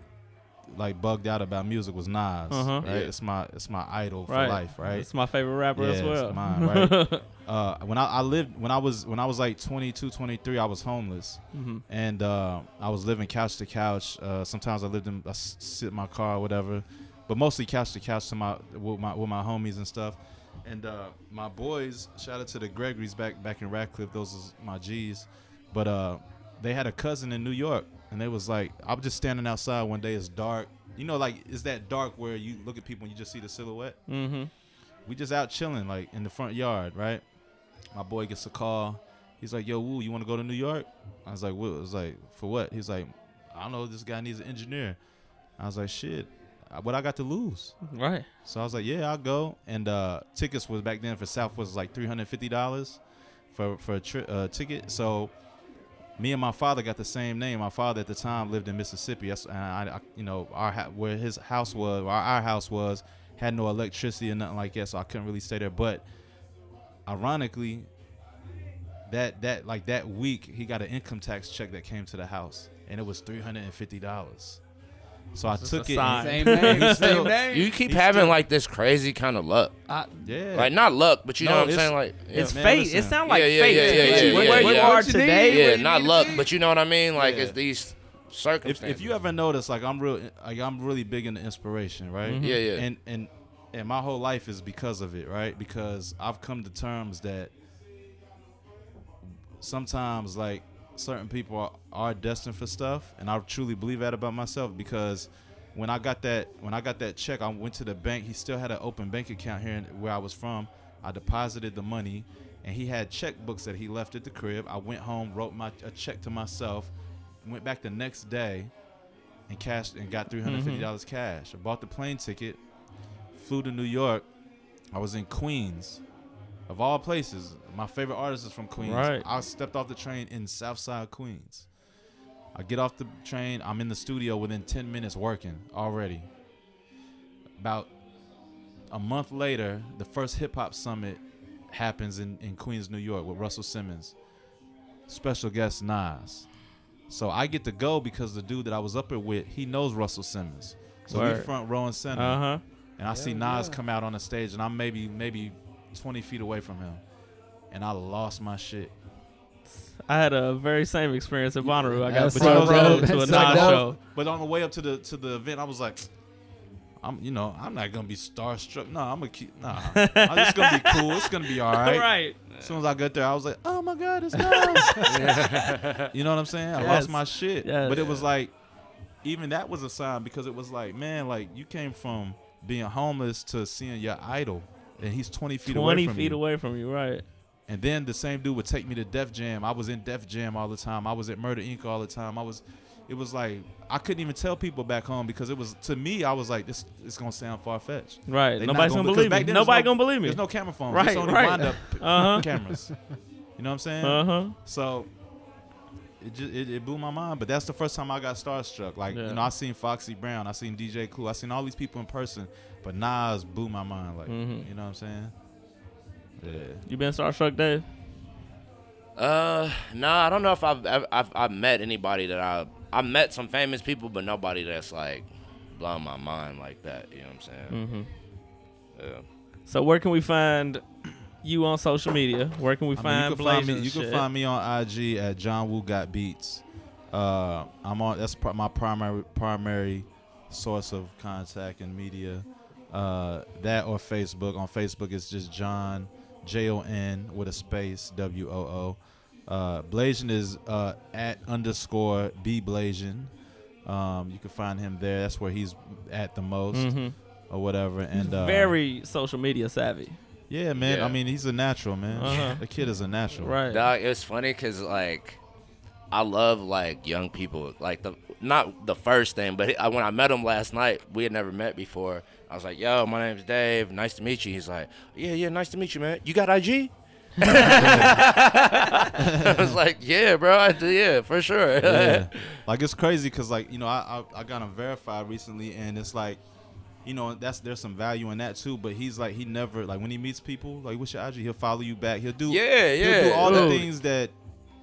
like bugged out about music was Nas. Uh-huh. Right, Yeah. it's my it's my idol for Right. life. Right. It's my favorite rapper Yeah, as it's well. mine, right? uh, when I, I lived when I was when I was like 22, 23, I was homeless, Mhm. and uh, I was living couch to couch. Uh, sometimes I lived in I sit in my car or whatever, but mostly couch to couch to my with my with my homies and stuff. And uh, my boys, shout out to the Gregory's back back in Radcliff. Those is my G's, but uh, they had a cousin in New York, and they was like, I'm just standing outside one day. It's dark. You know, like is that dark where you look at people and you just see the silhouette? Mm-hmm. we just out chilling like in the front yard, right? My boy gets a call. He's like, "Yo, Woo, you want to go to New York?" I was like, "What?" I was like, "For what?" He's like, "I don't know. This guy needs an engineer." I was like, "Shit, what I got to lose?" Right. So I was like, "Yeah, I'll go." And uh, tickets was back then for South was like three hundred fifty dollars for for a tri- uh, ticket. So me and my father got the same name. My father at the time lived in Mississippi. That's, and I, I, you know, our where his house was, where our house was, had no electricity or nothing like that, so I couldn't really stay there. But ironically, that that like that week, he got an income tax check that came to the house, and it was three hundred and fifty dollars. So I Just took it. Same name, same name. You keep He's having still- like this crazy kind of luck. Yeah, Like not luck, but you No, know what I'm it's- saying? Like yeah. It's man, fate. listen. It sounds like Yeah, yeah, fate. yeah, yeah, Where- yeah, where yeah, you yeah. are What you need, today. where yeah, you not need to luck, but you know what I mean? Like Yeah. it's these if, circumstances. if you ever notice, like I'm real, like I'm really big into inspiration, right? Mhm. Yeah, yeah. And and and my whole life is because of it, right? Because I've come to terms that sometimes, like certain people are, are destined for stuff, and I truly believe that about myself. Because when I got that, when I got that check, I went to the bank. He still had an open bank account here in, where I was from. I deposited the money, and he had checkbooks that he left at the crib. I went home, wrote my a check to myself, went back the next day, and cashed and got three hundred fifty mm-hmm. dollars cash. I bought the plane ticket, flew to New York. I was in Queens, of all places. My favorite artist is from Queens. Right. I stepped off the train in Southside Queens. I get off the train. I'm in the studio within ten minutes working already. About a month later, the first hip hop summit happens in, in Queens, New York, with Russell Simmons. Special guest Nas. So I get to go because the dude that I was up there with, he knows Russell Simmons. So we Word. front row and center. Uh huh. And I see Nas yeah. come out on the stage, and I'm maybe maybe 20 feet away from him, and I lost my shit. I had a very same experience at Bonnaroo. I got That's front so to a That's Nas so show. But on the way up to the to the event, I was like, I'm you know I'm not gonna be starstruck. No, I'm gonna keep. Nah, I'm just gonna be cool. It's gonna be all right. right. As soon as I got there, I was like, oh my god, it's Nas. you know what I'm saying? I Yes. lost my shit. Yes. But it was like, even that was a sign because it was like, man, like you came from being homeless to seeing your idol, and he's 20 feet away Twenty from feet you. away from you. Right. And then the same dude would take me to Def Jam. I was in Def Jam all the time. I was at Murder Inc. all the time. I was, it was like I couldn't even tell people back home because it was to me. I was like, this it's gonna sound far fetched. Right. They Nobody's gonna- believe me. then there's Nobody no- gonna believe me. There's no camera phones. Right, It's only right. wind up Uh-huh. cameras. You know what I'm saying? Uh huh. So it just it, it blew my mind. But that's the first time I got starstruck. Like Yeah. you know, I seen Foxy Brown, I seen DJ Clue, I seen all these people in person. But Nas blew my mind. Like Mhm. you know what I'm saying? Yeah. You been starstruck, Dave? Uh, no, I don't know if I've, I've I've I've met anybody that I I met some famous people, but nobody that's like blown my mind like that. You know what I'm saying? Mm-hmm. Yeah. So where can we find you on social media? Where can we I mean, find you can find me. You can find me on IG at Jon Woo Got Beats. Uh, I'm on. That's pr- my primary primary source of contact and media. Uh, that or Facebook. On Facebook, it's just Jon J O N with a space W O O. Uh, Bblasian is uh, at underscore B Blazing. Um, you can find him there. That's where he's at the most Mhm. or whatever. And uh, very social media savvy. Yeah, man. Yeah. I mean, he's a natural, man. Uh-huh. The kid is a natural. Right. Dog, it's funny because like I love like young people. Like the not the first thing, but I, when I met him last night, we had never met before. I was like, "Yo, my name's Dave. Nice to meet you." He's like, "Yeah, yeah, nice to meet you, man. You got IG?" I was like, "Yeah, bro. I do. Yeah, for sure." yeah. Like it's crazy because like you know I, I I got him verified recently and it's like, you know that's there's some value in that too. But he's like he never like when he meets people like what's your IG he'll follow you back. He'll do Yeah, He'll do yeah. all the things that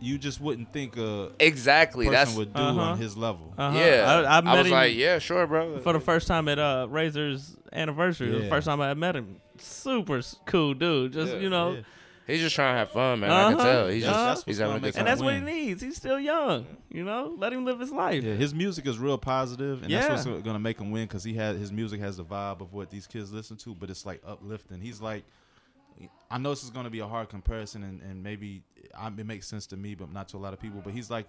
you just wouldn't think a exactly. person That's would do Uh-huh. on his level. Uh-huh. yeah. I, I met was him like, "Yeah, sure, bro." for the first time at uh Razor's anniversary. It was the first time I met him. Super cool dude. Just Yeah. you know. Yeah. He's just trying to have fun, man. I can Uh-huh. tell. He's Uh-huh. just he's having a good time. And that's what he needs. He's still young. You know, let him live his life. Yeah, his music is real positive, and Yeah. that's what's gonna make him win because he had his music has the vibe of what these kids listen to, but it's like uplifting. He's like, I know this is gonna be a hard comparison, and, and maybe I, it makes sense to me, but not to a lot of people. But he's like,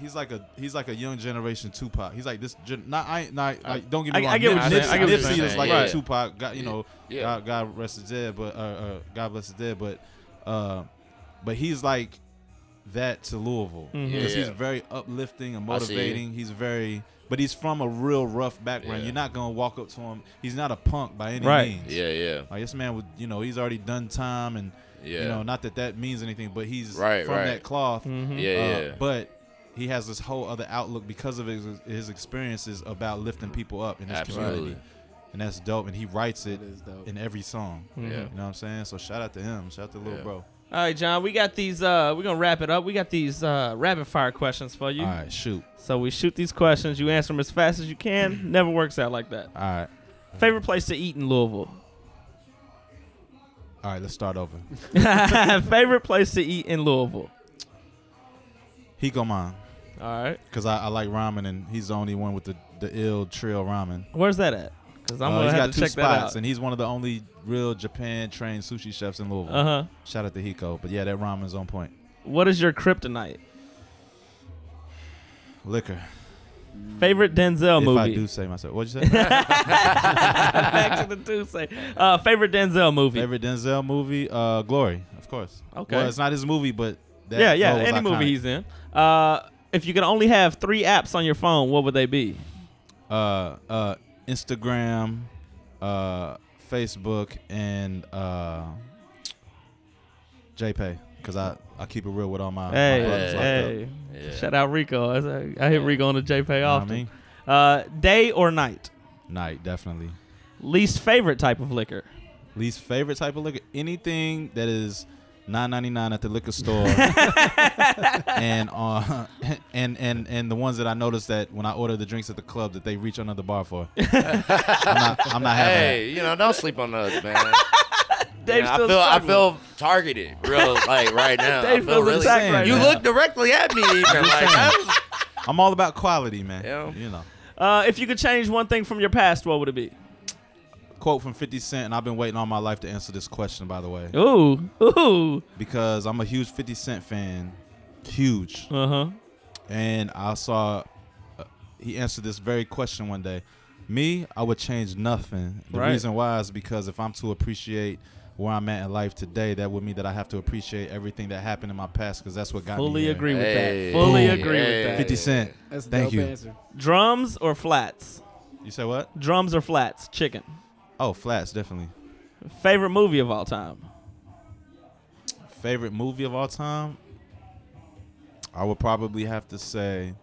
he's like a he's like a young generation Tupac. He's like this. Gen, not I not like don't get me I- wrong. I get what you're Nipsey, saying. What you're Nipsey is like Yeah. a Tupac. God, you know, Yeah. God, God rest his dead, but uh, uh, God bless his dead, but uh, but he's like that to Louisville Mhm. Yeah. he's very uplifting and I see it. motivating. He's very, but he's from a real rough background. You're not gonna walk up to him. He's not a punk by any Right. means. Yeah, yeah, Like this man would, you know, he's already done time, and yeah. you know, not that that means anything, but he's Right, from right. that cloth. Mhm. yeah, Uh, yeah. But he has this whole other outlook because of his his experiences about lifting people up in his Absolutely. community, and that's dope. And he writes it That is dope. in every song. Yeah. You know what I'm saying? So shout out to him. Shout out to little Yeah. bro. All right, Jon. We got these. Uh, we're gonna wrap it up. We got these uh, rapid fire questions for you. All right, shoot. So we shoot these questions. You answer them as fast as you can. Never works out like that. All right, Favorite place to eat in Louisville? all right. Let's start over. Favorite place to eat in Louisville? Hiko-A-Mon, All right. because I, I like ramen, and he's the only one with the the ill trail ramen. Where's that at? Because I'm Uh, gonna have got to check spots, that out. and he's one of the only real Japan trained sushi chefs in Louisville. Uh huh. Shout out to Hiko, but yeah, that ramen's on point. What is your kryptonite? Liquor. Favorite Denzel if movie? I do say myself, what'd you say? Back to the Tuesday. Uh, favorite Denzel movie? Favorite Denzel movie? Uh, Glory, of course. Okay. Well, it's not his movie, but that yeah, yeah. Any movie he's in. Uh, if you could only have three apps on your phone, what would they be? uh, uh, Instagram, uh, Facebook, and uh, JPay. Because I, I keep it real with all my, my Hey, locked up. hey. Yeah. Shout out Rico. I, say- I hit Rico on the JPay You know what I often. mean? Uh, day or night? Night, definitely. Least favorite type of liquor? Least favorite type of liquor? Anything that is nine ninety nine at the liquor store, and uh, and and and the ones that I noticed that when I order the drinks at the club that they reach under the bar for. I'm not. I'm not having. Hey, you know, don't sleep on us, man. Dave Yeah, I feel I feel targeted, real like right now. I feel feels really. attacked right you now. look directly at me, even like that was- that. I'm all about quality, man. Yeah. You know. Uh, if you could change one thing from your past, what would it be? Quote from 50 Cent, and I've been waiting all my life to answer this question, by the way, Ooh, ooh. because I'm a huge 50 Cent fan, huge. Uh huh. and I saw uh, he answered this very question one day. Me, I would change nothing. The Right. reason why is because if I'm to appreciate where I'm at in life today, that would mean that I have to appreciate everything that happened in my past because that's what got me Fully agree with Hey. that. Fully Ooh. agree Hey. with that. 50 Cent. That's Thank dope you. answer. Drums or flats? You say what? Drums or flats? Chicken. Oh, flats, definitely. Favorite movie of all time? Favorite movie of all time? I would probably have to say,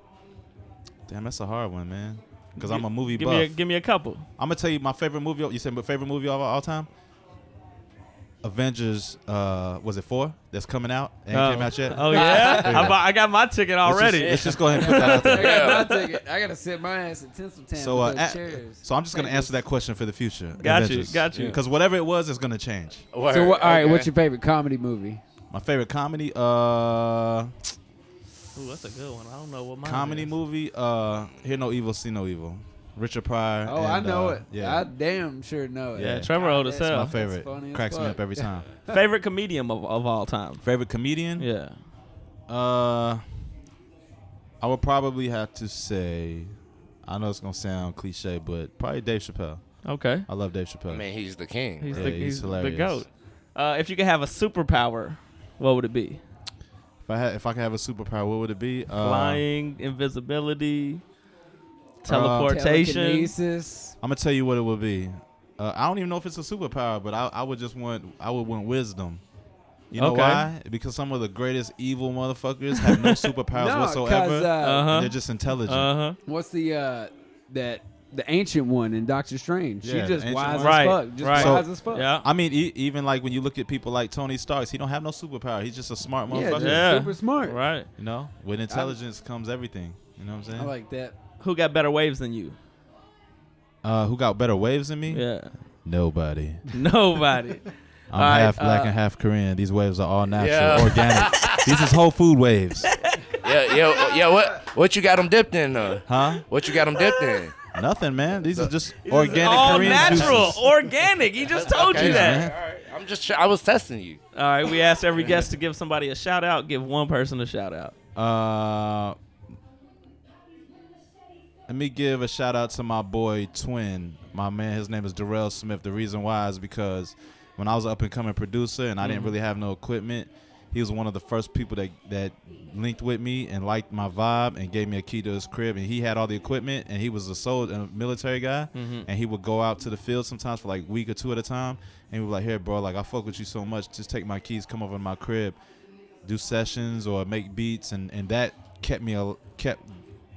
damn, that's a hard one, man. Because I'm a movie Give buff. me a, give me a couple. I'm gonna tell you my favorite movie. You said my favorite movie of all time. Avengers. Uh, was it four? That's coming out. Ain't oh. came out yet. Oh yeah, There you I, bought- I got my ticket Let's just- already. Let's just, go ahead and put that out there. I got my ticket. I gotta sit my ass at Tinseltown So, uh, with those a- chairs. So I'm just gonna answer that question for the future. Got you, got you. Because whatever it was, it's gonna change. Word, So, what, all right, okay. what's your favorite comedy movie? My favorite comedy. Uh, Ooh, that's a good one. I don't know what mine comedy is. movie. Uh, Hear No Evil, See No Evil. Richard Pryor. Oh, I know uh, it. Yeah. I damn sure know it. Yeah, Yeah. Trevor old as hell. my favorite. funny Cracks me up every time. Favorite comedian of, of all time? favorite comedian. Yeah. Uh, I would probably have to say, I know it's gonna sound cliche, but probably Dave Chappelle. Okay. I love Dave Chappelle. I mean, he's the king. He's Yeah, the he's he's the goat. Uh, if you could have a superpower, what would it be? if I had, if I could have a superpower, what would it be? Uh, Flying, invisibility, Uh, teleportation. Telekinesis. I'm gonna tell you what it would be. Uh, I don't even know if it's a superpower, but I, I would just want I would want wisdom. You know Okay. why? Because some of the greatest evil motherfuckers have no superpowers No, 'cause, whatsoever. uh, Uh-huh. They're just intelligent. Uh huh. What's the uh that the ancient one in Doctor Strange? Yeah, she just the wise one. as Right, fuck. Just right. wise So- as fuck. Yeah. I mean, e- even like when you look at people like Tony Stark, he don't have no superpower. He's just a smart Yeah, motherfucker. just Yeah. super smart. Right. You know, with intelligence comes everything. You know what I'm saying? I like that. Who got better waves than you? uh, who got better waves than me? Yeah. Nobody. Nobody. I'm All right, half black uh, and half Korean. These waves are all natural, Yeah. organic. These is whole food waves, Yeah, yeah, yeah. What what you got them dipped in? Uh? huh? What you got them dipped in? Nothing, man. These are just organic All Korean natural, juices. organic. He just told Okay, you that. man. All right, I'm just. I was testing you. All right, we asked every guest to give somebody a shout out. Give one person a shout out. Uh, let me give a shout out to my boy Twin. My man, his name is Darrell Smith. The reason why is because when I was an up and coming producer and I didn't really have no equipment, he was one of the first people that that linked with me and liked my vibe and gave me a key to his crib. And he had all the equipment and he was a soldier, a military guy. Mhm. And he would go out to the field sometimes for like a week or two at a time. And he was like, "Here, bro, like I fuck with you so much. Just take my keys, come over to my crib." do sessions or make beats and, and that kept me a, kept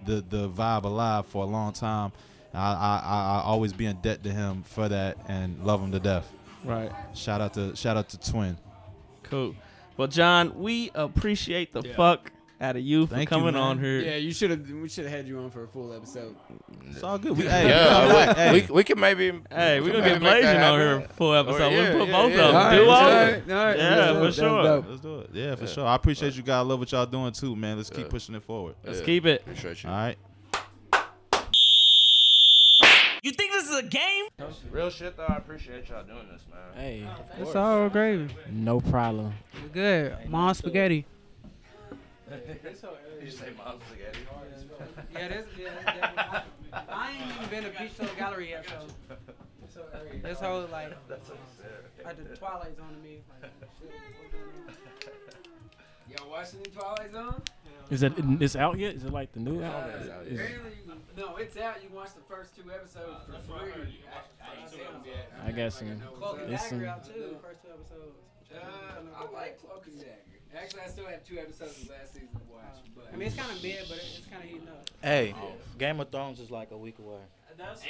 the the vibe alive for a long time. I, I I I always be in debt to him for that and love him to death. Right. Shout out to shout out to Twin. Cool. Well, Jon, we appreciate the Yeah. fuck out of you for Thank coming man. on here. Yeah, you should have. We should have had you on for a full episode. It's all good. We, hey, Yeah, you we, Hey, we, we can maybe. Hey, we can gonna get maybe make that Bblasian on happen. here full oh, episode. yeah, we put yeah, both yeah. of them. All right, Do all all? right. Yeah, for sure. let's do it. Yeah, for sure. I appreciate you guys. I love what y'all doing too, man. Let's keep Yeah. pushing it forward. Let's Yeah. keep it. Appreciate you. All right. You think this is a game? Real shit though. I appreciate y'all doing this, man. Hey, it's all gravy. No problem. We good. Mom spaghetti. You say mom spaghetti. Yeah, this, yeah, I ain't even been to Beach Show Gallery yet, so. This whole like, like the Twilight Zone to me. Y'all watching the Twilight Zone? Is it it's out yet? Is it like the new Uh, album? Is- apparently, no, it's out. You can watch the first two episodes for free. I, I ain't seen them yet. I guess some, Cloak and it's Dagger some, out too. First two episodes. Uh, I like Cloak and Dagger. Actually, I still have two episodes of last season to watch. Oh. But I mean, it's kind of mid, but it's kind of heating up. Hey, Game of Thrones is like a week away.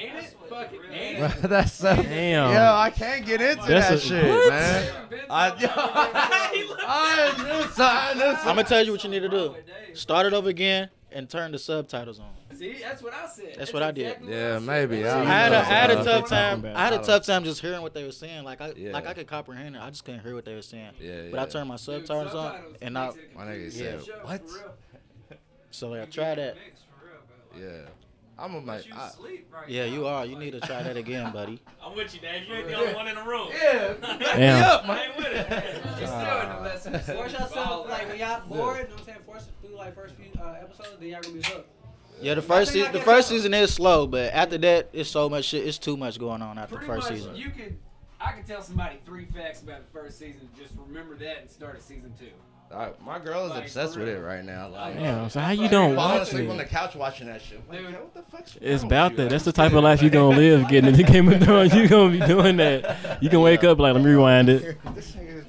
ain't it? Fuck it, ain't it? That's so. Damn. Yo, I can't get into That's that a- shit, what? man. I, I knew so. I knew so. I'm gonna tell you what you need to do. Start it over again and turn the subtitles on. See, that's what I said. That's what I did. exactly Yeah, I maybe. I I don't had a, I had a tough time. I had I a don't- tough time just hearing what they were saying. Like I, Yeah. like I could comprehend it. I just couldn't hear what they were saying. Yeah, yeah. But I turned my Dude, subtitles on, and I, makes it a My nigga complete said, show, "What?" real. so I tried that. Mix, for real, bro. Yeah. I'm a like. I, right Yeah, now. you are. You need to try that again, buddy. I'm with you, Dave. You ain't the only one in the room. Yeah. Damn. I ain't with it. You're still in the lesson. Force yourself, like when y'all bored, you know what I'm saying? Force it through like first few uh, episodes, then y'all gonna be hooked. Yeah, the first think se- the first season is slow, but after that, it's so much shit. It's too much going on after the Pretty first much, season. you can. I can tell somebody three facts about the first season. Just remember that and start at season two. I, my girl is Like, obsessed with it right now. Like, Damn. So how you don't falling watch asleep on the couch watching that shit. Like, Dude. what the fuck's It's about with you? that. That's the type of life you gonna live. Getting into Game of Thrones, you gonna be doing that. You can wake up like, let me rewind it. This nigga is.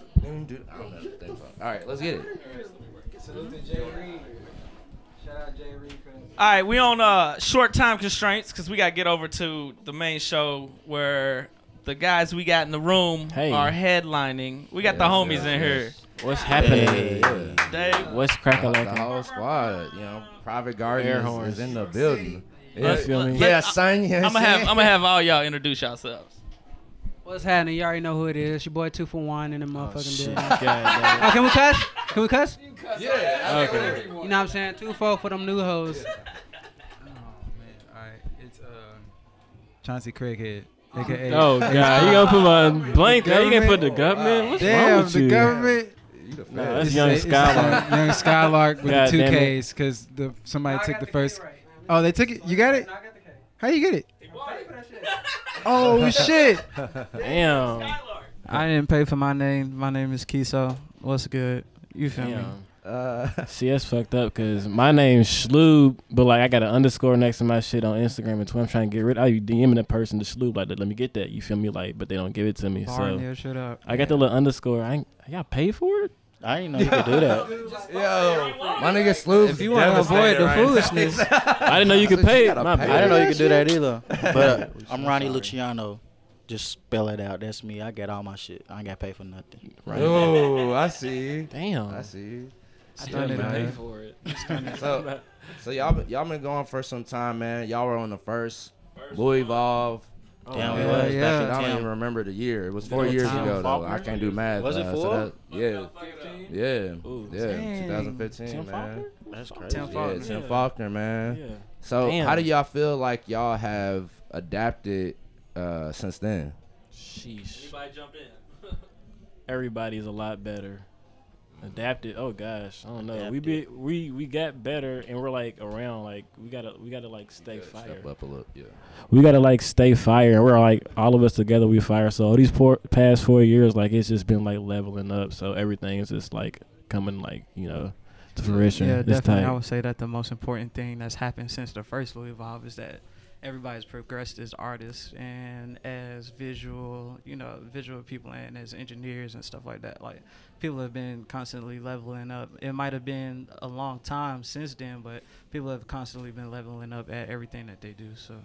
Dude, I don't know. the thing about- All right, let's get it. Salute to Jay Reed. Shout out Jay Reed. All right, we on uh, short time constraints because we got to get over to the main show where the guys we got in the room Hey. are headlining. We got the homies yes, in here. Yes. What's happening? Hey. Dave, What's cracking The like? whole squad, you know, Private Garden Air is, horns. is in the building. Let's- feel me? let- Yeah, son. You I'm gonna have? I'm gonna have all y'all introduce yourselves. What's happening? You already know who it is. It's your boy Two for One in the Oh, motherfucking shit. building. God Oh, can we cuss? Can we cuss? You can cuss Yeah, okay. you. You know what I'm saying? Two four for them new hoes. Oh man, all right. It's um, Chauncey Craighead, aka. it. Oh God, you gonna put my blank? You gonna put the government? What's wrong Damn, with the you? government. Nah, that's It's- young Skylark. young Skylark with God the two. Ks because the somebody I took got the first. right. Oh, they took it. You got it. No, I got the K. How you get it? Oh shit! Damn. I didn't pay for my name. My name is Kiso. What's good? You feel me? Damn. Uh, See, that's fucked up because my name's Schloob, but like I got an underscore next to my shit on Instagram and Twitter. I'm trying to get rid. I be DMing the person to Schloob like, let me get that. You feel me? Like, but they don't give it to me. Barn so shit up. I got the little underscore. I ain't, I got paid for it. I didn't know you could do that. yo, my nigga Sloop. If you want to avoid the foolishness, I didn't know you could So you pay My pay I bad. didn't know you could do that either. But uh, I'm Ronnie Luciano. Just spell it out. That's me. I get all my shit. I ain't got paid for nothing. Right. Oh, I see. Damn. I see. I Shit, done it, man. man. for it. So, so y'all been, y'all been going for some time, man. Y'all were on the first first Louievolve. Damn, yeah, it was yeah. back I don't even remember the year. It was four Been years ago, though. I can't do math. Was it uh, so four? that- yeah. Yeah. Ooh. Yeah. Dang. 2015, Tim man. Faulkner? That's crazy. Tim Yeah, Tim Yeah. Faulkner, man. Yeah. So, Damn. how do y'all feel like y'all have adapted uh, since then? Sheesh. Anybody jump in? Everybody's a lot better. Adapted. Oh gosh, I don't know. We be we we got better, and we're like around. Like we gotta we gotta like stay fire. Step up a little. Yeah. we gotta like stay fire and we're like all of us together we fire so these poor, past four years like it's just been like leveling up so everything is just like coming like you know to fruition Yeah, it's definitely. I would say that the most important thing that's happened since the first Louievolve is that everybody's progressed as artists and as visual, you know, visual people and as engineers and stuff like that. Like people have been constantly leveling up. It might have been a long time since then, but people have constantly been leveling up at everything that they do. So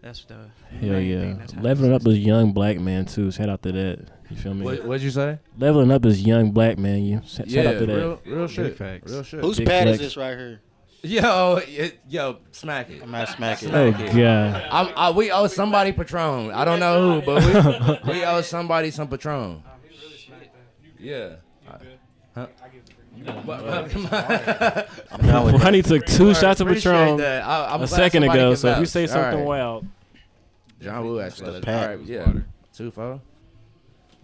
that's the hell yeah that's leveling up since is young black man too shout out to that you feel me What, what'd you say? leveling up is young black man you shout yeah, out to that real, real shit. facts. Real shit. Whose Big pad is this right here? Yo, it, yo, smack it. I'm not smacking. oh Smack it. god I'm, I, we owe somebody Patron. I don't know who, but we, we owe somebody some Patron. Yeah. Ronnie took two shots of Appreciate Patron that. A second ago can so if you say something right. wild Jon Woo actually. The All pack. right, yeah. Two four.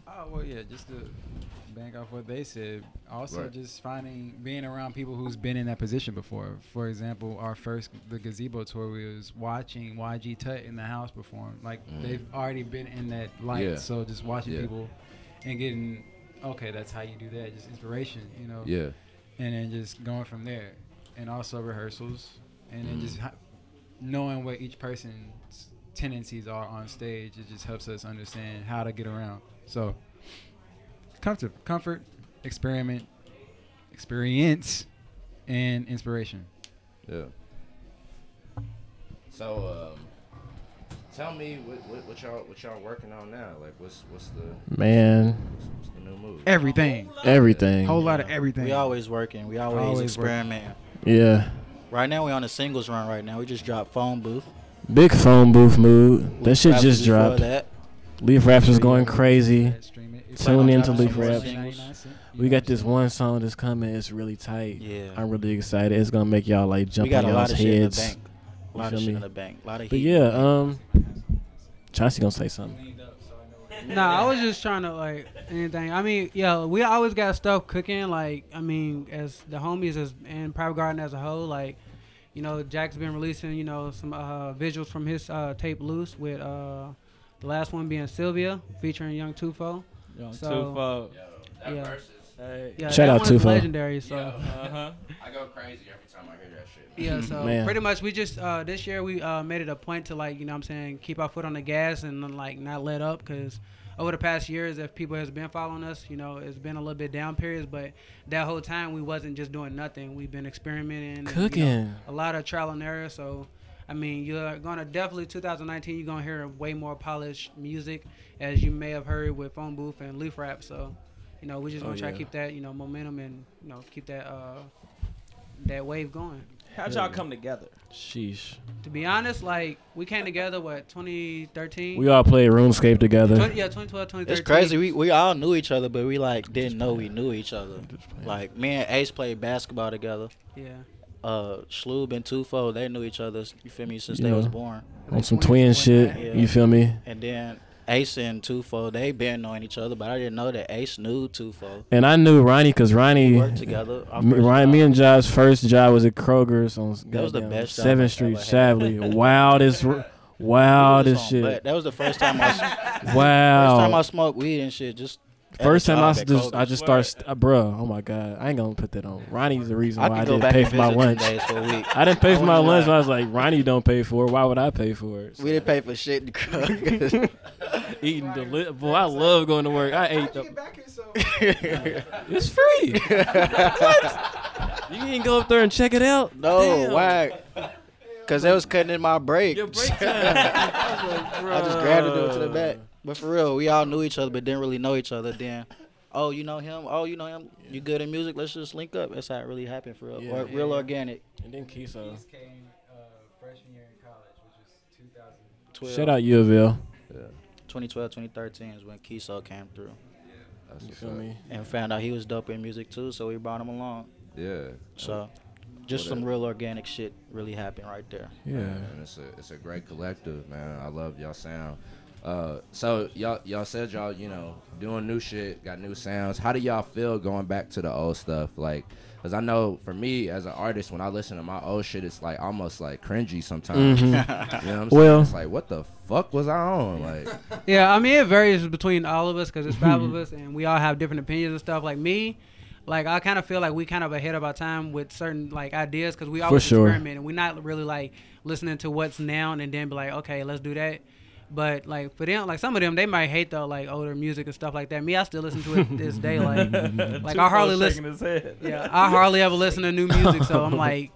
Oh well, yeah. Just to bank off what they said. Also, Right. just finding being around people who's been in that position before. For example, our first the gazebo tour, we was watching YG Tut in the house perform. Like Mm. they've already been in that light. Yeah. So just watching Yeah. people and getting okay, that's how you do that. Just inspiration, you know. Yeah. And then just going from there, and also rehearsals, and then Mm. just ha- knowing what each person's tendencies are on stage. It just helps us understand how to get around. So comfort, comfort, experiment, experience, and inspiration. Yeah. So, um, tell me what, what, what y'all what y'all working on now? Like, what's what's the man what's, what's the new move? Everything. everything Whole lot of everything. We always working. We always, Always experimenting. yeah Right now we on a singles run. Right now we just dropped phone booth. big phone booth mood that Leaf shit just dropped That. leaf raps is going crazy Stream it. plan on Tune into dropping Leaf some Raps. singles. We got this one song that's coming. It's really tight. Yeah. I'm really excited. It's gonna make y'all like jump we got on a y'all's of shit in the heads. Bank. A lot of shit me? in the bank. A lot of But heat. yeah, um, Chauncey gonna say something. Nah, I was just trying to like anything. I mean, yeah, we always got stuff cooking. Like, I mean, as the homies as and Private Garden as a whole, like, you know, Jack's been releasing, you know, some uh, visuals from his uh, tape Loose with uh, the last one being Sylvia featuring Young Tufo. Young So, Tufo. Yeah. Hey. Yeah, Shout that out one is Tufo. legendary. So. Uh-huh. I go crazy every Yeah, so Man. pretty much we just uh, this year we uh, made it a point to like you know what I'm saying keep our foot on the gas and like not let up because over the past years if people has been following us you know it's been a little bit down periods but that whole time we wasn't just doing nothing we've been experimenting and, you know, Cooking. a lot of trial and error so I mean you're gonna definitely 2019 you're gonna hear way more polished music as you may have heard with phone booth and leaf rap so you know we're just gonna Oh, try yeah. to keep that you know momentum and you know keep that uh that wave going. How'd y'all come together? Sheesh. To be honest, like we came together what 2013. We all played RuneScape together. 20, yeah, 2012, 2013. It's crazy. We we all knew each other, but we like didn't know we knew each other. Like me and Ace played basketball together. Yeah. Uh, Schloob and Tufo, they knew each other. You feel me? Since You they was born. On some twin shit. Yeah. You feel me? And then Ace and Tufo, they been knowing each other, but I didn't know that Ace knew Tufo. And I knew Ronnie because Ronnie. We worked together. Me, Ryan, me and Job's first job was at Kroger's on That was the best Seventh Street. Shavley. Wildest, this shit. That was the first time I. Wow. First time I smoked weed and shit. Just First time I job s- at just I Kobe's. just start, st- uh, bro. Oh my god, I ain't gonna put that on. Ronnie's the reason I why I could didn't pay for my lunch. for a week. I didn't pay I for my lunch. lie. I was like, Ronnie don't pay for it. Why would I pay for it? We didn't pay for shit. to Eating deli- boy, I love going to work. I ate. The- it's free. what? You can go up there and check it out. No, Damn. why? Cause they was cutting in my break. Your break time. I just grabbed it to the back. But for real, we all knew each other, but didn't really know each other. Then, oh, you know him. Oh, you know him. You good in music? Let's just link up. That's how it really happened for real. Yeah. or, real organic. And then Kiso. came uh, freshman year in college, which was 2000. 12. Shout out U of L. 2012, 2013 is when Kiso came through. You feel me? And found out he was dope in music too, so we brought him along. Yeah. So, just some real organic shit really happened right there. Yeah. And it's a it's a great collective, man. I love y'all sound. Uh, so y'all y'all said y'all you know doing new shit, got new sounds. How do y'all feel going back to the old stuff? Like, cause I know for me as an artist, when I listen to my old shit, it's like almost like cringy sometimes. Mhm. you know what I'm saying? Well- it's like what the fuck was I on? Like, Yeah, I mean it varies between all of us because it's five of us and we all have different opinions and stuff. Like me, like I kind of feel like we kind of ahead of our time with certain like ideas because we For always sure. experiment and we're not really like listening to what's now and then be like, okay, let's do that. But like for them, like some of them, they might hate the like older music and stuff like that. Me, I still listen to it this day. Like, like I hardly listen. shaking his head. Yeah, I hardly ever listen to new music, so I'm like,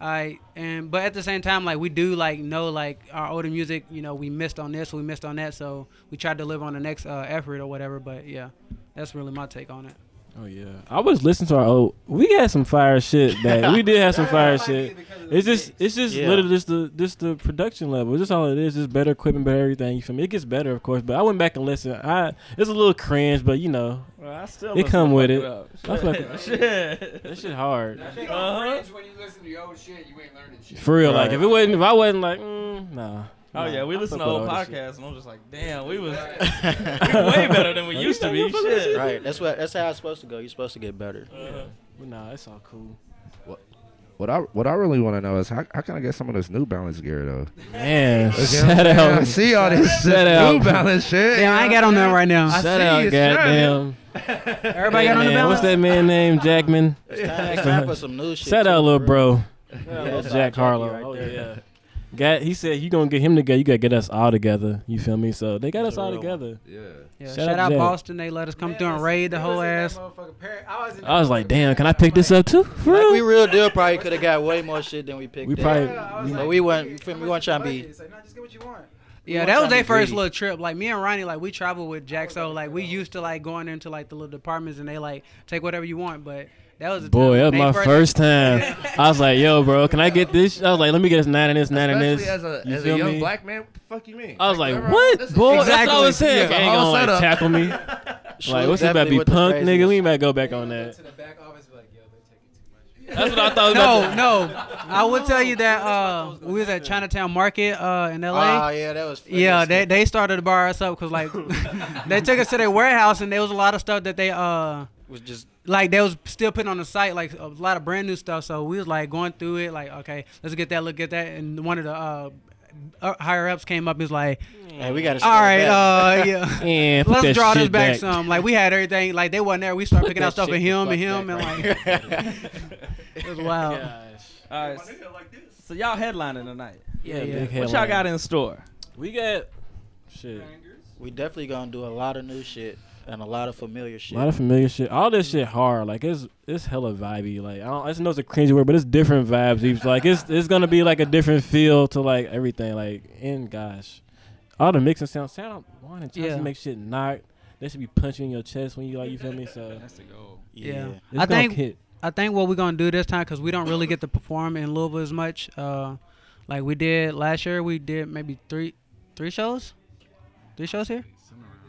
I and but at the same time, like we do like know like our older music. You know, we missed on this, we missed on that, so we tried to live on the next uh, effort or whatever. But yeah, that's really my take on it. Oh yeah, I was listening to our old. We had some fire shit that we did have some fire shit. It's just, it's just Yeah. literally just the, just the production level. It's just all it is. Just better equipment, better everything. You feel me? It gets better, of course. But I went back and listened. I, it's a little cringe, but you know, Well, I still it listen come with it. it up. I fuck Shit. with- Shit. That shit hard. Uh-huh. when you listen to your old shit, you ain't learning shit. For real, like if it wasn't, if I wasn't like, mm, nah. Oh nah, yeah, we I listen to fuck with old all shit. podcasts, and I'm just like, damn, we was way better than we used to be. Shit. Right. That's what. That's how it's supposed to go. You're supposed to get better. Uh-huh. Yeah. Nah, it's all cool. what I what I really want to know is how, how can I get some of this New Balance gear though? Man, shut know shout I'm saying? I out. see all this Shout shit, out. New Balance shit. Damn, I ain't got on that right now. Shut Shout out, goddamn. Everybody Hey, got on the man, What's that man name? Jackman. It's time, it's time for some new shit. Shout too, out, little real. bro. Yeah, That's Jack Jackie Harlow. right oh there. yeah. Got, he said you gonna get him together. You gotta get us all together. You feel me? So they got us That's a all together. Yeah. Yeah, Shout shout, out out Boston. They let us come through and raid the whole ass. I was like, damn, can I pick this up too? For Like we real deal probably could have got way more shit than we picked. We up. probably- But we weren't. you feel me? We weren't trying to be. It's like, no, just get what you want. Yeah, that was their first little trip. Like me and Ronnie, like we travel with Jack, so like we used to like going into like the little departments and they like take whatever you want. But that was the Boy, that was my first time. I was like, yo, bro, can I get this? I was like, let me get this nine and this, nine and this. Especially as a, You as a young me? black man, what the fuck you mean? I was like, whatever, what, this is- boy? That's what I Exactly. was saying. Yeah. Ain't gonna like setup. tackle me. like, what's this about to be Definitely with the punk, nigga? craziness. We might go back on that. To the back office, like, yo, they're taking too much. That's what I thought. was about No, no. I would tell you that uh, we was at Chinatown Market uh, in LA. Oh LA. yeah, that was. yeah, they they started to bar us up because like they took us to their warehouse and there was a lot of stuff that they uh was just like they was still putting on the site like a lot of brand new stuff. So we was like going through it like okay, let's get that, look at that, and one of the uh, uh, higher ups came up and was like, Hey, we got to. all right, uh, yeah. Yeah, Let's draw this back, back. some. Like we had everything. Like they wasn't there. We started picking out stuff for him and him, back and like it was wild. All right. So y'all headlining tonight. Yeah, Yeah, yeah. What y'all got in store? We got shit. we definitely gonna do a lot of new shit and a lot of familiar shit. A lot of familiar shit. All this shit hard. Like it's it's hella vibey. Like I don't. I just know it's a cringy word, but it's different vibes. It's like it's it's gonna be like a different feel to like everything. Like and gosh, all the mixing sounds. Sound one and Chelsea Yeah. make shit knock. They should be punching in your chest when you like you feel me. So That's the goal. Yeah. it's I think hit. I think what we're gonna do this time because we don't really get to perform in Louisville as much. Uh, like we did last year, we did maybe three three shows, three shows here,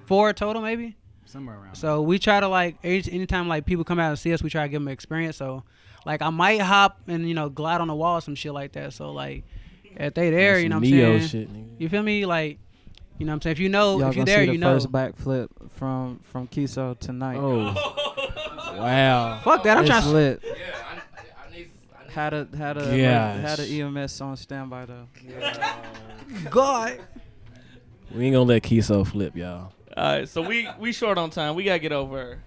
four total maybe. Somewhere around. So we try to like each, anytime like people come out and see us, we try to give them experience. So like I might hop and you know glide on the wall or some shit like that. So like if they there, you know what I'm Neo saying. shit, nigga. You feel me? Like you know what I'm saying. If you know, Y'all if you're gonna there, see the you know. first backflip from from Kiso tonight. Oh, wow. Fuck that! I'm it's trying. To, lit. Yeah, I, I need I Had a had a had Gosh. a EMS on standby though. God. We ain't gonna let Kiso flip, y'all. All right, so we we short on time. We gotta get over.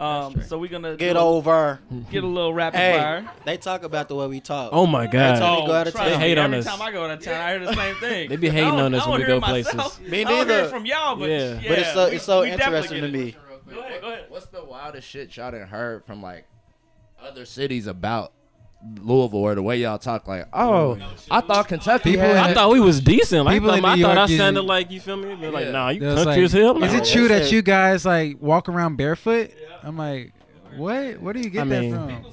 Um, so we're gonna Get do- over. Get a little rapid Hey, fire. they talk about the way we talk. Oh my God. time go out of trust They town. me, hate on every us. Every time I go out of town, I hear the same thing. They be hating on us I when don't we hear go it myself. places. Me I don't hear neither. it from y'all, but Yeah. yeah. But it's so it's so we definitely interesting to me. Go ahead, go ahead. What's the wildest shit y'all done heard from like other cities about Louisville or the way y'all talk? Like, oh, oh, I thought Kentucky People had. I thought we was decent. Like, People I in thought, I, New thought I York is- sounded like you feel me. They're like, Yeah. nah, you It was country like, as hell. I'm Is it true that you guys like walk around barefoot? I'm like, what? Where do you get I mean, that from?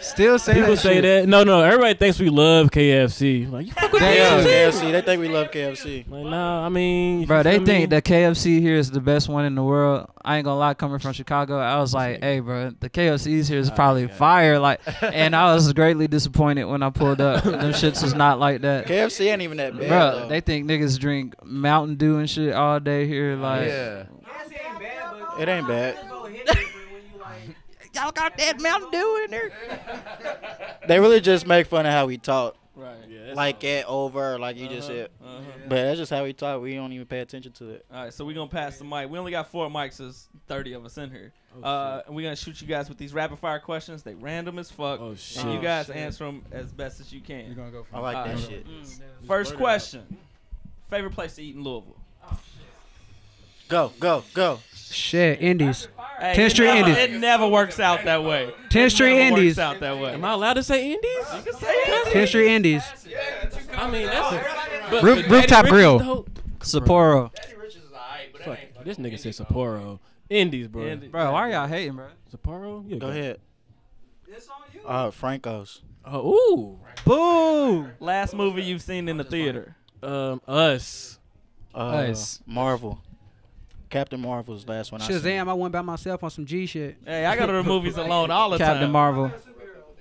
Still say People that say shit. that. No, no. Everybody thinks we love KFC. Like, you fuck with They love KFC? KFC. They think we love KFC. Like, nah. I mean, you Bro, they feel think me? the KFC here is the best one in the world. I ain't gonna lie, coming from Chicago, I was like, "Hey, bro, the KFC's here is ah, probably fire." Like, and I was greatly disappointed when I pulled up. Them shits was not like that. KFC ain't even that bad. Bro, though. they think niggas drink Mountain Dew and shit all day here. Ah, like, yeah. it ain't bad. Y'all got that Mountain Dew in there. They really just make fun of how we talk. Right. Yeah. Like get over, like you just said. Uh-huh. But that's just how we talk. We don't even pay attention to it. All right, so we're gonna pass the mic. We only got four mics. There's 30 of us in here. Oh, uh, and we're gonna shoot you guys with these rapid fire questions. They random as fuck. Oh, And shit. you Oh, guys shit. answer them as best as you can. You're gonna go I like that Alright. shit. First question. Favorite place to eat in Louisville? Go, go, go. Shit, Indies. Hey, 10th it Street never- Indies. It never works out that way. 10th It Street never Indies. Works out that way. Am I allowed to say Indies? You can say it. 10th Street Indies. I mean, that's but, Roof- but rooftop Daddy grill. Rich's dope. Sapporo. Fuck, this nigga said Sapporo. Indies, bro. Indies. Bro, why are y'all hating, bro? Sapporo? Yeah, Go ahead. It's on you. Uh, Franco's. Oh, Boo! Last movie you've seen in the theater? Um, us. Uh, Us. Marvel. Captain Marvel's last one. I seen. Shazam, I went by myself on some G shit. Hey, I go to the movies alone all the Captain time. Captain Marvel.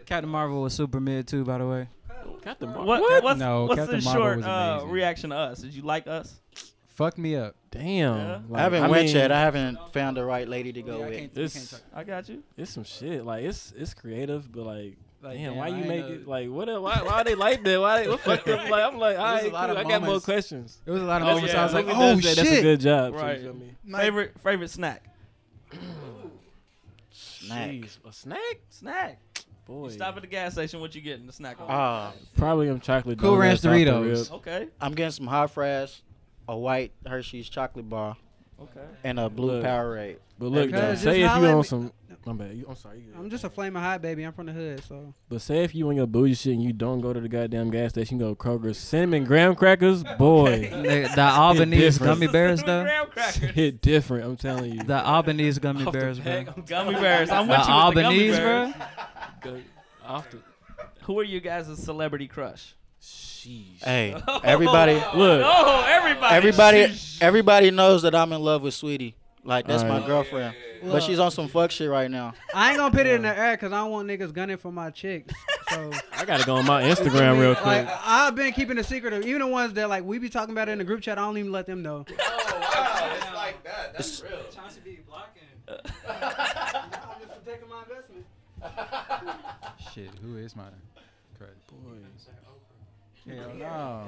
Captain Marvel was super mid too, by the way. Captain Marvel. What, What's, No, what's Captain the Marvel short was uh, amazing. reaction to us? Did you like us? Fuck me up. Damn. Yeah. Like, I haven't I went mean, yet. I haven't found the right lady to go Yeah, I with. can't- we can't I got you. it's some shit. Like it's it's creative, but like. Like, damn, damn, why I you ain't make know- it like what? Why, why are they like that? Why they what fucked up? Like I'm like, all There's right, a cool, of I got more questions. It was a lot of Oh, moments. yeah. I was like, If oh does that, That's a good job. So Right. you feel me? Favorite favorite snack? Snack. Jeez, a snack? Snack. Boy. You stop at the gas station. What you getting? The snack. on? Ah, Probably them chocolate Cool Ranch the Doritos. okay. I'm getting some hot fries, a white Hershey's chocolate bar, Okay. and a blue Look. Powerade. But look, Because though, say if you at on me. some, my bad. You, I'm sorry. You, I'm just a flaming hot baby. I'm from the hood, so but say if you on your bougie shit and you don't go to the goddamn gas station, go Kroger's cinnamon graham crackers, boy, The, the Albanese gummy bears though. Hit different. I'm telling you. The Albanese gummy Off bears, bro. I'm Gummy bears. I'm The with you with the gummy Albanese, bears. bro. Go off the. Who are you guys' celebrity crush? Sheesh. Hey, everybody, oh, Look, Oh, everybody. everybody, Sheesh. everybody knows that I'm in love with Saweetie. Like that's my Alright. girlfriend, oh, Look. but she's on some fuck shit right now. I ain't gonna put it in the air because I don't want niggas gunning for my chicks. So I gotta go on my Instagram real quick. like I've been keeping a secret of even the ones that like we be talking about it in the group chat. I don't even let them know. Oh wow, it's like that. That's real. Chauncey be blocking. no, I'm just protecting my investment. Shit, who is my crush? Hell no.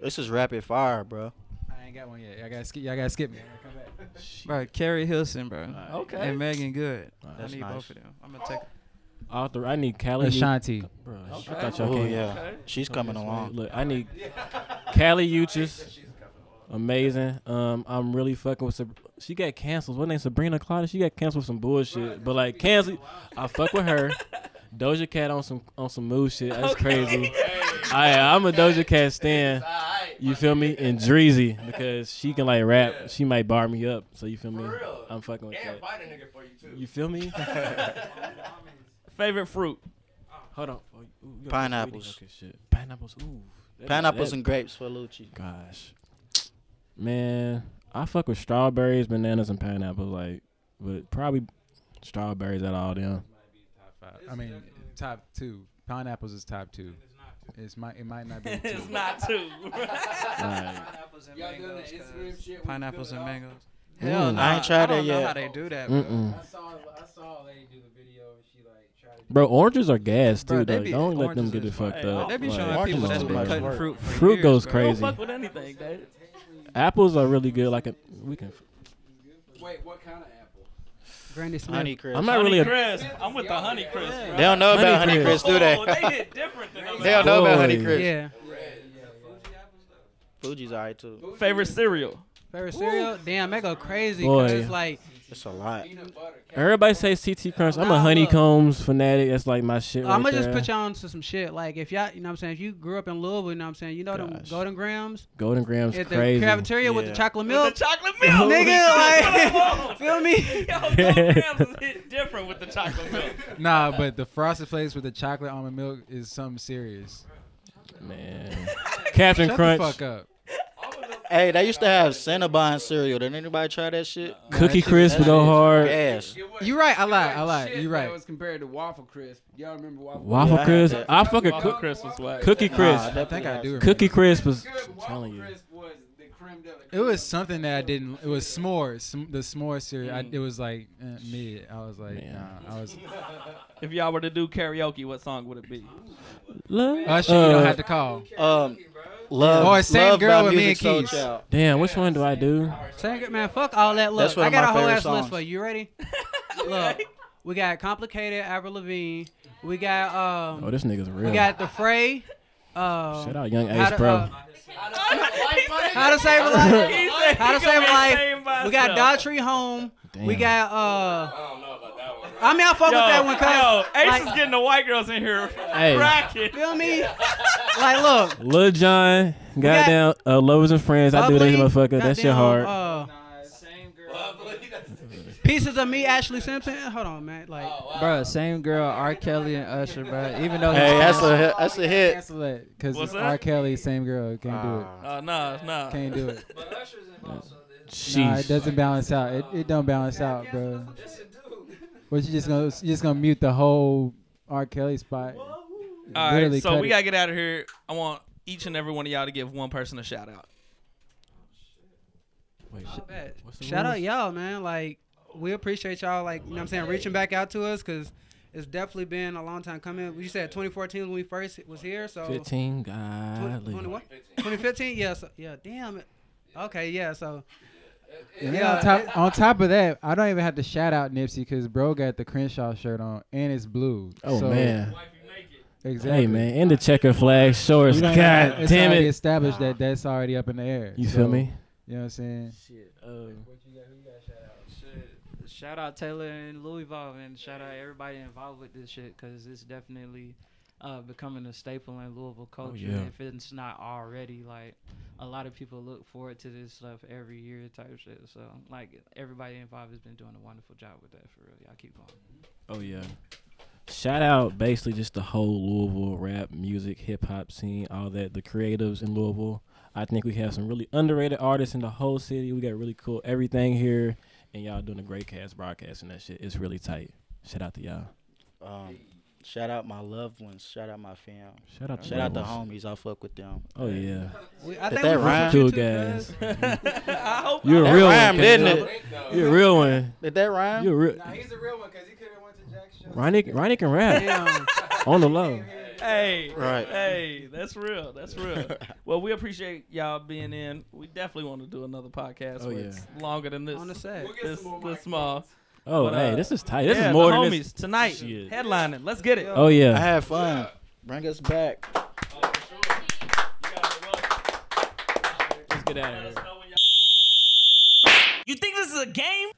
This is rapid fire, bro. I ain't got one yet. I gotta skip. Y'all gotta skip me. I gotta come back. Bro, Keri Hilson, bro. Okay. And Meagan Good. That's I need nice. both of them. I'm gonna take. Author, I need Kali. Ashanti. Bro, I thought y'all Oh came. yeah, Okay. she's coming along. Look, I need Kali Uchis. Amazing. Um, I'm really fucking with. Sab- she got canceled. What name? Sabrina Claudio. She got canceled with some bullshit. But like cancel, I fuck with her. Doja Cat on some on some mood shit. That's crazy. I I'm a Doja Cat stan. You feel me? And Dreezy because she can like rap. She might bar me up. So you feel me? I'm fucking with Damn, that. fight a nigga for you too. You feel me? Favorite fruit? Hold on. Oh, ooh, Pineapples. Okay, shit. Pineapples. Ooh. That- Pineapples that- and grapes for Lucci. Gosh, man, I fuck with strawberries, bananas, and pineapples. Like, but probably strawberries at all them. Top five. I mean, top two. Pineapples is top two. It's might. It might not be. it's two. not two. Like, Pineapples and mangoes. Mm. Hell no. I ain't tried I don't that know yet. how they do that, bro. I saw. I saw a lady do the video. She like tried to. Bro, oranges are gas too. Bro, though. be- Don't let them get it fucked up. They be Like, showing people that's on, been cutting fruit for Fruit years, goes bro. Don't crazy. fuck with anything, Dave. Apples are really good. Like a, we can. Wait, what kind of apple? Granny Smith. Honey Crisp. I'm not Honey really a. Crisp. I'm with the Honey Crisp. bro. They don't know about Honey Honey Crisp. Crisp, do they? Oh, they hit different than They don't know about Honey Boy. Crisp. Yeah. Fuji's alright too. Favorite cereal? Favorite cereal? Damn, that go crazy. Boy. Cause like It's a lot. Everybody says CT Crunch. I'm a honeycombs fanatic. That's like my shit. I'm gonna just there. put y'all on to some shit. Like if y'all, you know what I'm saying, if you grew up in Louisville, you know what I'm saying, you know them Golden Grahams Golden Grahams at the crazy. cafeteria with the Yeah. chocolate With milk. the chocolate milk. Nigga, like, feel me? Yo, Golden Grahams is hit different with the chocolate milk. Nah, but the frosted flakes with the chocolate almond milk is something serious. Man, Captain Shut Crunch, the fuck up. Hey, they used to have Cinnabon cereal. Did anybody try that shit? Cookie That Crisp shit- go hard. Gas. You right. I lied. I lied. You That right. was compared to Waffle Crisp. Y'all remember Waffle? Waffle Yeah, Crisp. that. I fucking Waffle cook. Crisp was whack. Cookie Crisp. definitely I think I do. remember. Cookie Crisp was. I'm telling you. Waffle Crisp was the creme de la It was something that I didn't. It was s'mores. Sm- the s'more cereal. I, it was like uh, mid. I was like, Man. nah. I was. If y'all were to do karaoke, what song would it be? Love. Uh, shit, you don't Uh, have to call. Um, love. Oh, it's same love girl by with me Music and Soul Keys. Child. Damn, which one do I do? Same, it, man, fuck all that. Look, That's one I of got my a whole favorite ass list songs. for you. You ready? Look, we got complicated. Avril Lavigne. We got um. Oh, this nigga's real. we got the Fray. Um, Shout out Young how Ace to, Pro. uh, how to save a life? How to save a life? We got himself. Daughtry Home. We got uh. I mean, I fuck Yo, with that one, cuz. yo, Ace like, is getting the white girls in here Hey. cracking. Feel me? Like, look. Lil Jon, goddamn, uh, lovers and friends. I do that Bubbly, motherfucker. That shit goddamn, hard. Uh, pieces of me, Ashlee Simpson. Hold on, man. Like, Bro, same girl, R. Kelly and Usher, bro. Even though Hey, that's a hit- that's a hit. Cancel it, cause What's R. Kelly, same girl, can't do it. Uh, nah, nah. Can't do it. Nah, it doesn't balance out. It, it don't balance out, bro. But you just gonna you just gonna mute the whole R. Kelly spot. All right, so we it. gotta get out of here. I want each and every one of y'all to give one person a shout out. Wait, I bet. What's the shout out y'all, man. Like, we appreciate y'all. Like, you know what I'm saying, reaching back out to us because it's definitely been a long time coming. You said 2014 when we first was here, so 15, 20, godly. 21? 2015. Yeah, so, yeah. Damn it. Okay, yeah. So And Yeah, on top it- on top of that, I don't even have to shout out Nipsey because bro got the Crenshaw shirt on and it's blue. Oh So- man. Exactly. Hey man, and the checker flag shorts. We God don't- it's damn it. established that that's already up in the air. You feel me? You know what I'm saying? Shit. Uh, Shit. Shout out Taylor and Louisville, and shout out everybody involved with this shit, cause it's definitely uh, becoming a staple in Louisville culture. yeah. If it's not already, like a lot of people look forward to this stuff every year, type shit. So like everybody involved has been doing a wonderful job with that for real. Y'all keep going. Oh yeah. Shout out basically just the whole Louisville rap, music, hip hop scene, all that, the creatives in Louisville. I think we have some really underrated artists in the whole city. We got really cool everything here, and y'all doing a great cast broadcasting that shit. It's really tight. Shout out to y'all. Um, shout out my loved ones. Shout out my fam. Shout out Shout out the homies. I fuck with them. Oh yeah. we, I Did think that we rhyme? Cool too, guys. I hope You're a That real rhymed, one. didn't it? You're a real one. Did that rhyme? You're a real. he's a real one because he could have went to Jack's show. Ronnie, Ronnie can rap Damn. on the low. Hey, Right. Hey, that's real. That's real. well, we appreciate y'all being in. We definitely want to do another podcast Oh, where yeah. it's longer than this. On the set. We'll get This, some more this mics. small. Oh, But, hey, uh, this is tight. This yeah, is more the than homies this. tonight. Shit. Headlining. Let's get it. Oh yeah. I yeah. had fun. Bring us back. Let's get out of here. You think this is a game?